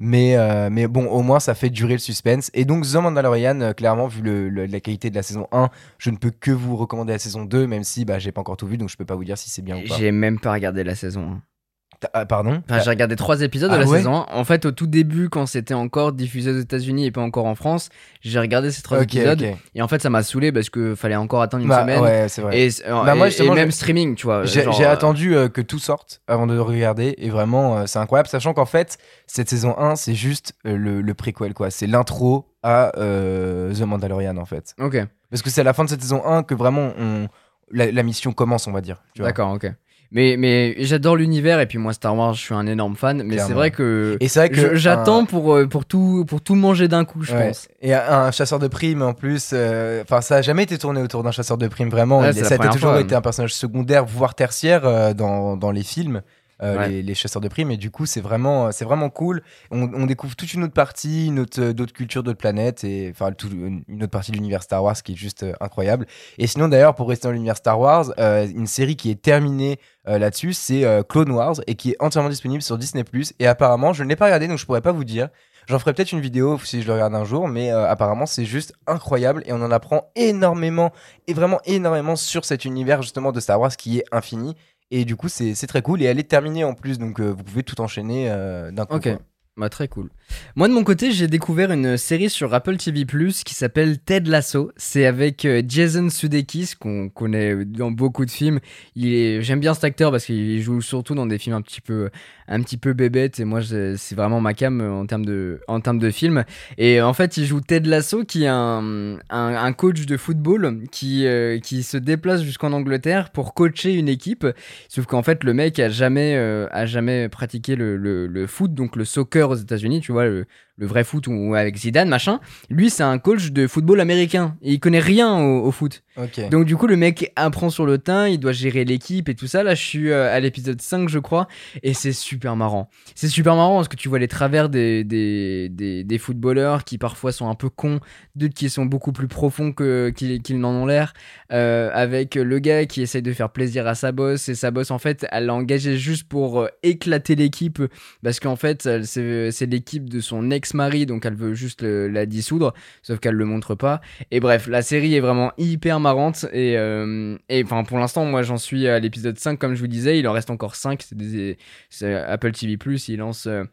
Mais, euh, mais bon, au moins, ça fait durer le suspense. Et donc, The Mandalorian, euh, clairement, vu la qualité de la saison 1, je ne peux que vous recommander la saison 2, même si bah, j'ai pas encore tout vu, donc je peux pas vous dire si c'est bien ou pas. J'ai même pas regardé la saison 1. T'as- ah, pardon Enfin, j'ai regardé trois épisodes Ah de la ouais saison 1. En fait, au tout début, quand c'était encore diffusé aux États-Unis et pas encore en France, j'ai regardé ces trois épisodes. Et en fait, ça m'a saoulé parce que fallait encore attendre une Bah, semaine. ouais, c'est vrai. Et, euh, Bah, et- et même streaming, tu vois. J'ai euh, attendu euh, que tout sorte avant de regarder et vraiment euh, c'est incroyable sachant qu'en fait cette saison 1 c'est juste le, le préquel quoi c'est l'intro à The Mandalorian en fait Ok, parce que c'est à la fin de cette saison 1 que vraiment on, la, la mission commence on va dire d'accord, ok. Mais, mais j'adore l'univers et puis moi, Star Wars, je suis un énorme fan. Mais c'est vrai que. et c'est vrai que J'attends un- pour, euh, pour, tout, pour tout manger d'un coup, je ouais. pense. et un chasseur de primes en plus euh, enfin ça a jamais été tourné autour d'un chasseur de primes vraiment Ouais, Il- ça a toujours fois, été un personnage secondaire voire tertiaire euh, dans, dans les films euh, Ouais. les, les chasseurs de primes. Et du coup c'est vraiment c'est vraiment cool. On, on découvre toute une autre partie une autre d'autres cultures d'autres planètes et enfin tout- une autre partie de l'univers Star Wars qui est juste euh, incroyable. Et sinon d'ailleurs pour rester dans l'univers Star Wars euh, une série qui est terminée euh, là-dessus c'est euh, Clone Wars et qui est entièrement disponible sur Disney et apparemment je ne l'ai pas regardé donc je pourrais pas vous dire. J'en ferai peut-être une vidéo si je le regarde un jour, mais euh, apparemment c'est juste incroyable et on en apprend énormément et vraiment énormément sur cet univers justement de Star Wars qui est infini. Et du coup c'est très cool et elle est terminée en plus, donc euh, vous pouvez tout enchaîner euh, d'un coup. Ok. quoi. Bah, très cool. Moi, de mon côté, j'ai découvert une série sur Apple TV qui s'appelle Ted Lasso. C'est avec euh, Jason Sudeikis, qu'on connaît dans beaucoup de films. J'aime bien cet acteur parce qu'il joue surtout dans des films un petit peu, un petit peu bébêtes. Et moi, c'est vraiment ma cam euh, en termes de, en termes de films. Et en fait, il joue Ted Lasso, qui est un, un, coach de football qui, euh, qui se déplace jusqu'en Angleterre pour coacher une équipe. Sauf qu'en fait, le mec a jamais, euh, a jamais pratiqué le, le foot, donc le soccer aux États-Unis, tu vois, le, le vrai foot ou avec Zidane, machin. Lui, c'est un coach de football américain et il connaît rien au, au foot. Donc, du coup, le mec apprend sur le teint, il doit gérer l'équipe et tout ça. Là, je suis euh, à l'épisode 5, je crois, et c'est super marrant. C'est super marrant parce que tu vois les travers des, des, des, des footballeurs qui parfois sont un peu cons, d'autres qui sont beaucoup plus profonds qu'ils, n'en ont l'air. Euh, avec le gars qui essaye de faire plaisir à sa boss et sa boss en fait elle l'a engagé juste pour euh, éclater l'équipe parce qu'en fait c'est, l'équipe de son ex-mari donc elle veut juste la dissoudre sauf qu'elle le montre pas. Et bref la série est vraiment hyper marrante et euh, enfin pour l'instant moi j'en suis à l'épisode 5 comme je vous disais il en reste encore 5 c'est, Apple TV il lance euh,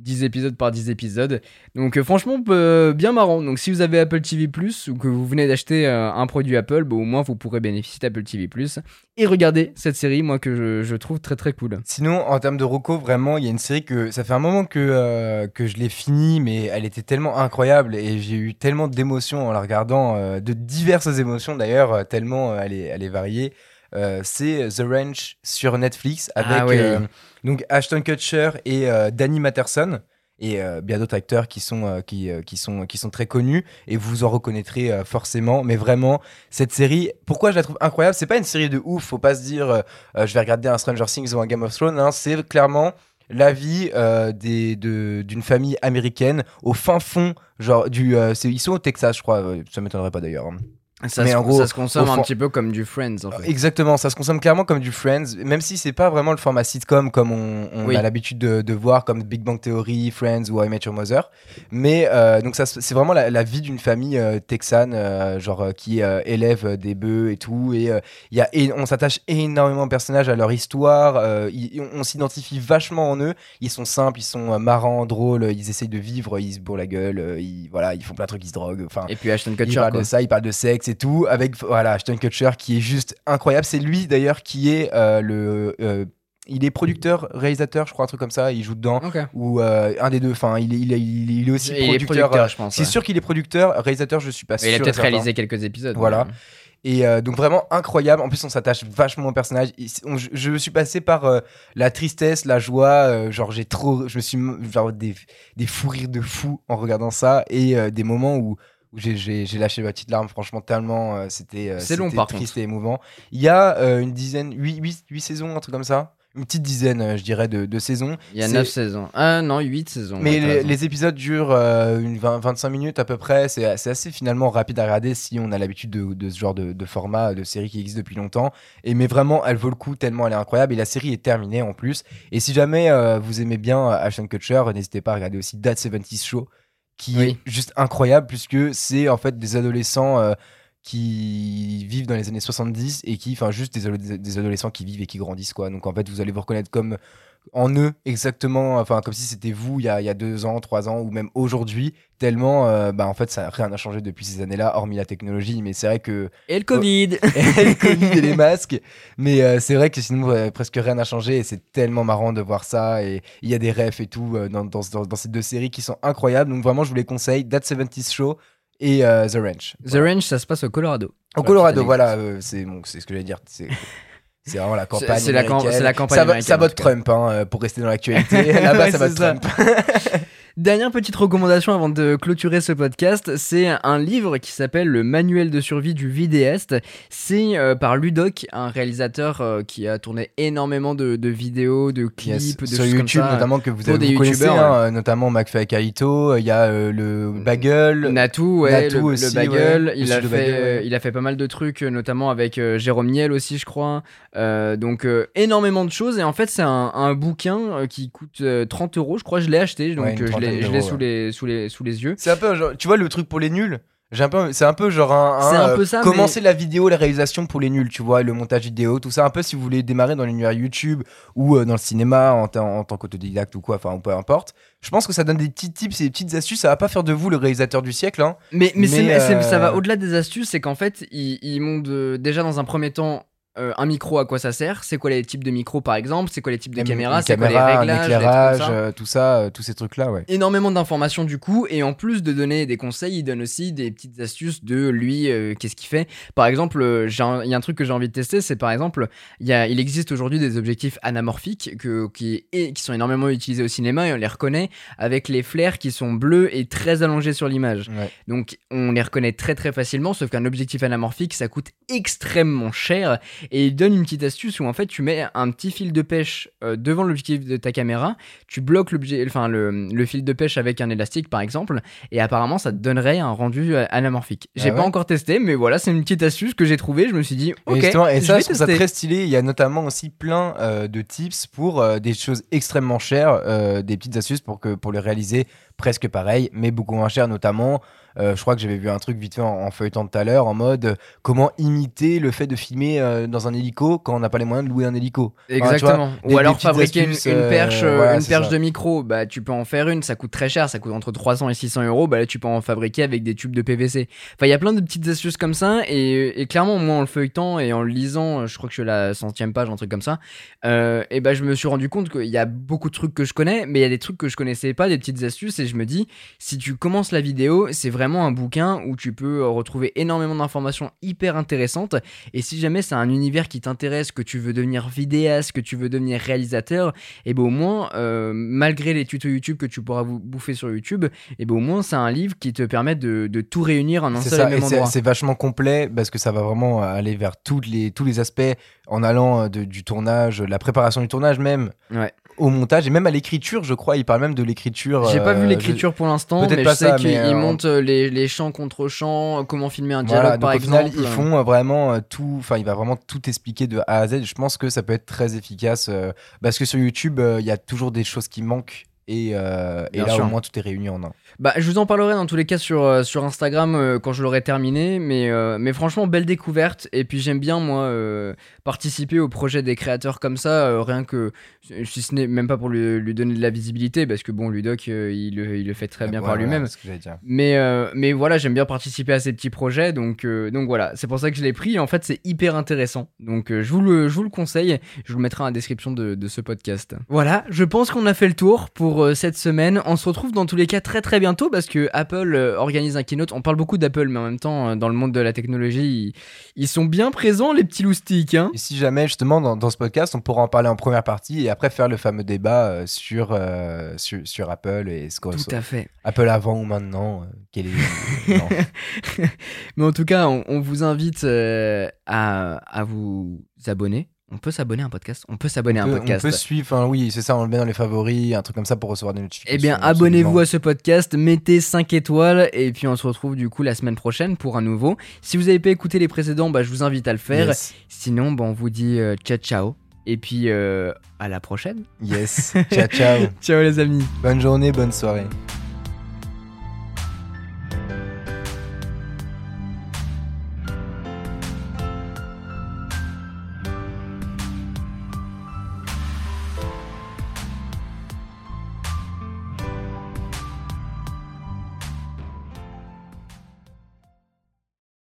10 épisodes par 10 épisodes donc euh, franchement euh, bien marrant. Donc si vous avez Apple TV Plus ou que vous venez d'acheter euh, un produit Apple, bah, au moins vous pourrez bénéficier d'Apple TV Plus et regarder cette série moi que je, je trouve très très cool. Sinon, en termes de Rocco, vraiment, il y a une série que ça fait un moment que, que je l'ai finie, mais elle était tellement incroyable et j'ai eu tellement d'émotions en la regardant, de diverses émotions d'ailleurs, tellement elle, est, elle est variée. Euh, c'est The Ranch sur Netflix avec Ah oui. euh, donc Ashton Kutcher et euh, Danny Matterson et euh, bien d'autres acteurs qui sont, euh, qui, euh, qui, sont, qui sont très connus et vous en reconnaîtrez euh, forcément. Mais vraiment, cette série, pourquoi je la trouve incroyable? C'est pas une série de ouf, faut pas se dire euh, euh, je vais regarder un Stranger Things ou un Game of Thrones. hein. c'est clairement la vie euh, des, de- d'une famille américaine au fin fond, genre du, euh, ils sont au Texas, je crois. euh, Ça m'étonnerait pas d'ailleurs. hein. Ça, Mais se, en gros, ça se consomme un petit peu comme du Friends en fait. Exactement, ça se consomme clairement comme du Friends, même si c'est pas vraiment le format sitcom comme on, on Oui. a l'habitude de, de voir, comme Big Bang Theory, Friends ou I Met Your Mother. Mais euh, donc ça, c'est vraiment la, la vie d'une famille euh, texane, euh, genre euh, qui euh, élève euh, des bœufs et tout. Et euh, il y a, et on s'attache énormément aux personnages, à leur histoire. euh, on, on s'identifie vachement en eux. Ils sont simples, ils sont euh, marrants, drôles. Ils essayent de vivre, ils se bourrent la gueule, euh, ils, voilà, ils font plein de trucs, ils se droguent. Enfin, Et puis Ashton il Kutcher parle quoi. de ça, il parle de sexe tout, avec voilà Ashton Kutcher qui est juste incroyable. C'est lui d'ailleurs qui est euh, le, euh, il est producteur, réalisateur, je crois un truc comme ça. Il joue dedans ou euh, un des deux. Enfin, il est, il est, il est- il est aussi Et il est producteur. je pense. C'est ouais. sûr qu'il est producteur, réalisateur, je suis pas sûr. Mais il a et peut-être réalisé quelques épisodes. Voilà. Et euh, donc vraiment incroyable. En plus, on s'attache vachement au personnage. On- je, je suis passé par euh, la tristesse, la joie. euh, genre j'ai trop, je me suis genre des, des fous rires de fou en regardant ça et euh, des moments où où j'ai- lâché ma petite larme. Franchement, tellement euh, c'était. euh, long, par triste et émouvant. Il y a euh, une dizaine, 8, huit, huit saisons, un truc comme ça. une petite dizaine, je dirais, de, de saisons. Il y a C'est- 9 saisons. Ah non, 8 saisons. Mais ouais, les, épisodes durent euh, une 20 25 minutes à peu près. C'est assez finalement rapide à regarder si on a l'habitude de, de ce genre de, de format, de série qui existe depuis longtemps. Et mais vraiment, elle vaut le coup tellement elle est incroyable. Et la série est terminée en plus. Et si jamais euh, vous aimez bien Ashton Kutcher, n'hésitez pas à regarder aussi That 70s Show, qui Oui. est juste incroyable puisque c'est en fait des adolescents. Qui vivent dans les années 70 et qui, enfin, juste des, ado- des adolescents qui vivent et qui grandissent, quoi. Donc, en fait, vous allez vous reconnaître comme en eux exactement, enfin comme si c'était vous il y, a, il y a deux ans, trois ans ou même aujourd'hui, tellement euh, bah en fait ça rien n'a changé depuis ces années-là, hormis la technologie, mais c'est vrai que Et le Covid. Et le Covid et les masques, mais euh, c'est vrai que sinon euh, presque rien n'a changé et c'est tellement marrant de voir ça. Et il y a des refs et tout euh, dans, dans, dans, dans ces deux séries qui sont incroyables, donc vraiment je vous les conseille, That 70s Show et euh, The Ranch. The Range, ça se passe au Colorado. Au Colorado, voilà, euh, c'est bon, ce que j'allais dire. C'est vraiment la campagne. c'est la campagne Ça, va- ça vote. Trump, hein, euh, pour rester dans l'actualité. Là-bas, ça vote. Trump. Dernière petite recommandation avant de clôturer ce podcast, c'est un livre qui s'appelle Le manuel de survie du vidéaste. C'est euh, par Ludoc, un réalisateur euh, qui a tourné énormément de, de vidéos, de clips, Yes. de Sur YouTube, comme ça. notamment, que vous, avez, des vous connaissez, hein, euh, notamment McFly et Kaito. Il y a euh, le Bagel. Natou, ouais, Natou le, le aussi, Bagel, ouais. il, Aussi a le fait, Bagel, ouais. euh, il a fait pas mal de trucs, euh, notamment avec euh, Jérôme Niel aussi, je crois. Euh, donc euh, énormément de choses. Et en fait, c'est un, un bouquin euh, qui coûte euh, 30 euros, je crois. Je l'ai acheté, donc Ouais, euh, je l'ai l'ai d'euros, sous, les, sous, les, sous les yeux. C'est un peu, genre, tu vois, le truc pour les nuls. J'ai un peu, c'est un peu genre un, euh, peu ça, commencer la vidéo, la réalisation pour les nuls, tu vois, le montage vidéo, tout ça. Un peu si vous voulez démarrer dans l'univers YouTube ou euh, dans le cinéma en, ta- en tant qu'autodidacte ou quoi, enfin, peu importe. Je pense que ça donne des petits tips et des petites astuces. Ça va pas faire de vous le réalisateur du siècle, hein. Mais, mais, Mais, c'est- euh, ça va au-delà des astuces, c'est qu'en fait, ils, ils montrent euh, déjà dans un premier temps euh, un micro, à quoi ça sert, c'est quoi les types de micros par exemple, c'est quoi les types de caméras, c'est quoi les réglages, éclairage, ça? euh, tout ça, euh, tous ces trucs-là, ouais. énormément d'informations du coup et en plus de donner des conseils il donne aussi des petites astuces de lui qu'est-ce qu'il fait par exemple il y a un truc que j'ai envie de tester c'est par exemple il, y a, il existe aujourd'hui des objectifs anamorphiques que, qui, et, qui sont énormément utilisés au cinéma et on les reconnaît avec les flares qui sont bleus et très allongés sur l'image Ouais. donc on les reconnaît très très facilement sauf qu'un objectif anamorphique ça coûte extrêmement cher et il donne une petite astuce où en fait tu mets un petit fil de pêche euh, devant l'objectif de ta caméra tu bloques enfin le, le fil de pêche avec un élastique par exemple, et apparemment ça te donnerait un rendu euh, anamorphique. J'ai Ah pas encore testé, mais voilà, c'est une petite astuce que j'ai trouvée. Je me suis dit, ok, et ça, je trouve ça très stylé. Il y a notamment aussi plein euh, de tips pour euh, des choses extrêmement chères, des petites astuces pour, que, pour les réaliser presque pareil, mais beaucoup moins cher, notamment. Euh, je crois que j'avais vu un truc vite fait en, en feuilletant tout à l'heure, en mode euh, comment imiter le fait de filmer euh, dans un hélico quand on n'a pas les moyens de louer un hélico. Enfin, tu vois, Exactement. des- Ou des alors petites fabriquer une, astuces, une euh, perche, euh, voilà, une perche ça. de micro, bah tu peux en faire une, ça coûte très cher, ça coûte entre 300 et 600 euros, bah là tu peux en fabriquer avec des tubes de PVC. Enfin, il y a plein de petites astuces comme ça, et, et clairement, moi en le feuilletant et en le lisant, je crois que je suis à la centième page, un truc comme ça, euh, et bah je me suis rendu compte qu'il y a beaucoup de trucs que je connais, mais il y a des trucs que je connaissais pas, des petites astuces, et je me dis, si tu commences la vidéo, c'est vraiment un bouquin où tu peux euh, retrouver énormément d'informations hyper intéressantes. Et si jamais c'est un univers qui t'intéresse, que tu veux devenir vidéaste, que tu veux devenir réalisateur, et ben au moins, euh, malgré les tutos YouTube que tu pourras bouffer sur YouTube, et ben au moins c'est un livre qui te permet de, de tout réunir en un seul ça, et même c'est endroit. c'est vachement complet parce que ça va vraiment aller vers toutes les, tous les aspects en allant euh, de- du tournage, la préparation du tournage même, Ouais. Au montage et même à l'écriture, je crois. Il parle même de l'écriture. J'ai pas euh, vu l'écriture pour l'instant, peut-être mais pas je sais ça, qu'il mais, euh, il monte euh, les, les chants contre chants, comment filmer un dialogue Voilà, donc par au final, exemple. ils font euh, vraiment euh, tout, enfin, il va vraiment tout expliquer de A à Z. Je pense que ça peut être très efficace euh, parce que sur YouTube, euh, il y a toujours des choses qui manquent et, euh, et là, sûr. au moins, tout est réuni en un. Bah, je vous en parlerai dans tous les cas sur, euh, sur Instagram euh, quand je l'aurai terminé, mais, euh, mais franchement, belle découverte. Et puis j'aime bien, moi, euh, participer au projet des créateurs comme ça, euh, rien que, si ce n'est même pas pour lui, lui donner de la visibilité, parce que bon, Ludoc, euh, il, le- il le fait très bien Ouais, par lui-même. Mais, euh, mais voilà, j'aime bien participer à ces petits projets, donc, euh, donc voilà, c'est pour ça que je l'ai pris. Et en fait, c'est hyper intéressant. Donc euh, je, vous le, je vous le conseille, je vous le mettrai en description de, de ce podcast. Voilà, je pense qu'on a fait le tour pour euh, cette semaine. On se retrouve dans tous les cas très très bientôt parce que Apple euh, organise un keynote. On parle beaucoup d'Apple, mais en même temps, euh, dans le monde de la technologie, ils, ils sont bien présents, les petits loustiques. Hein. Et si jamais, justement, dans, dans ce podcast, on pourra en parler en première partie et après faire le fameux débat euh, sur, euh, sur, sur Apple et ce qu'on Tout à fait. Apple avant ou maintenant. quel est... Mais en tout cas, on, on vous invite euh, à, à vous abonner. On peut s'abonner à un podcast. On peut s'abonner à un podcast. On peut suivre, enfin, oui, c'est ça, on le met dans les favoris, un truc comme ça pour recevoir des notifications. Eh bien, abonnez-vous à ce podcast, mettez 5 étoiles et puis on se retrouve du coup la semaine prochaine pour un nouveau. Si vous n'avez pas écouté les précédents, bah, je vous invite à le faire. Yes. Sinon, bah, on vous dit euh, ciao ciao et puis euh, à la prochaine. Yes. ciao, ciao. Ciao les amis. Bonne journée, bonne soirée.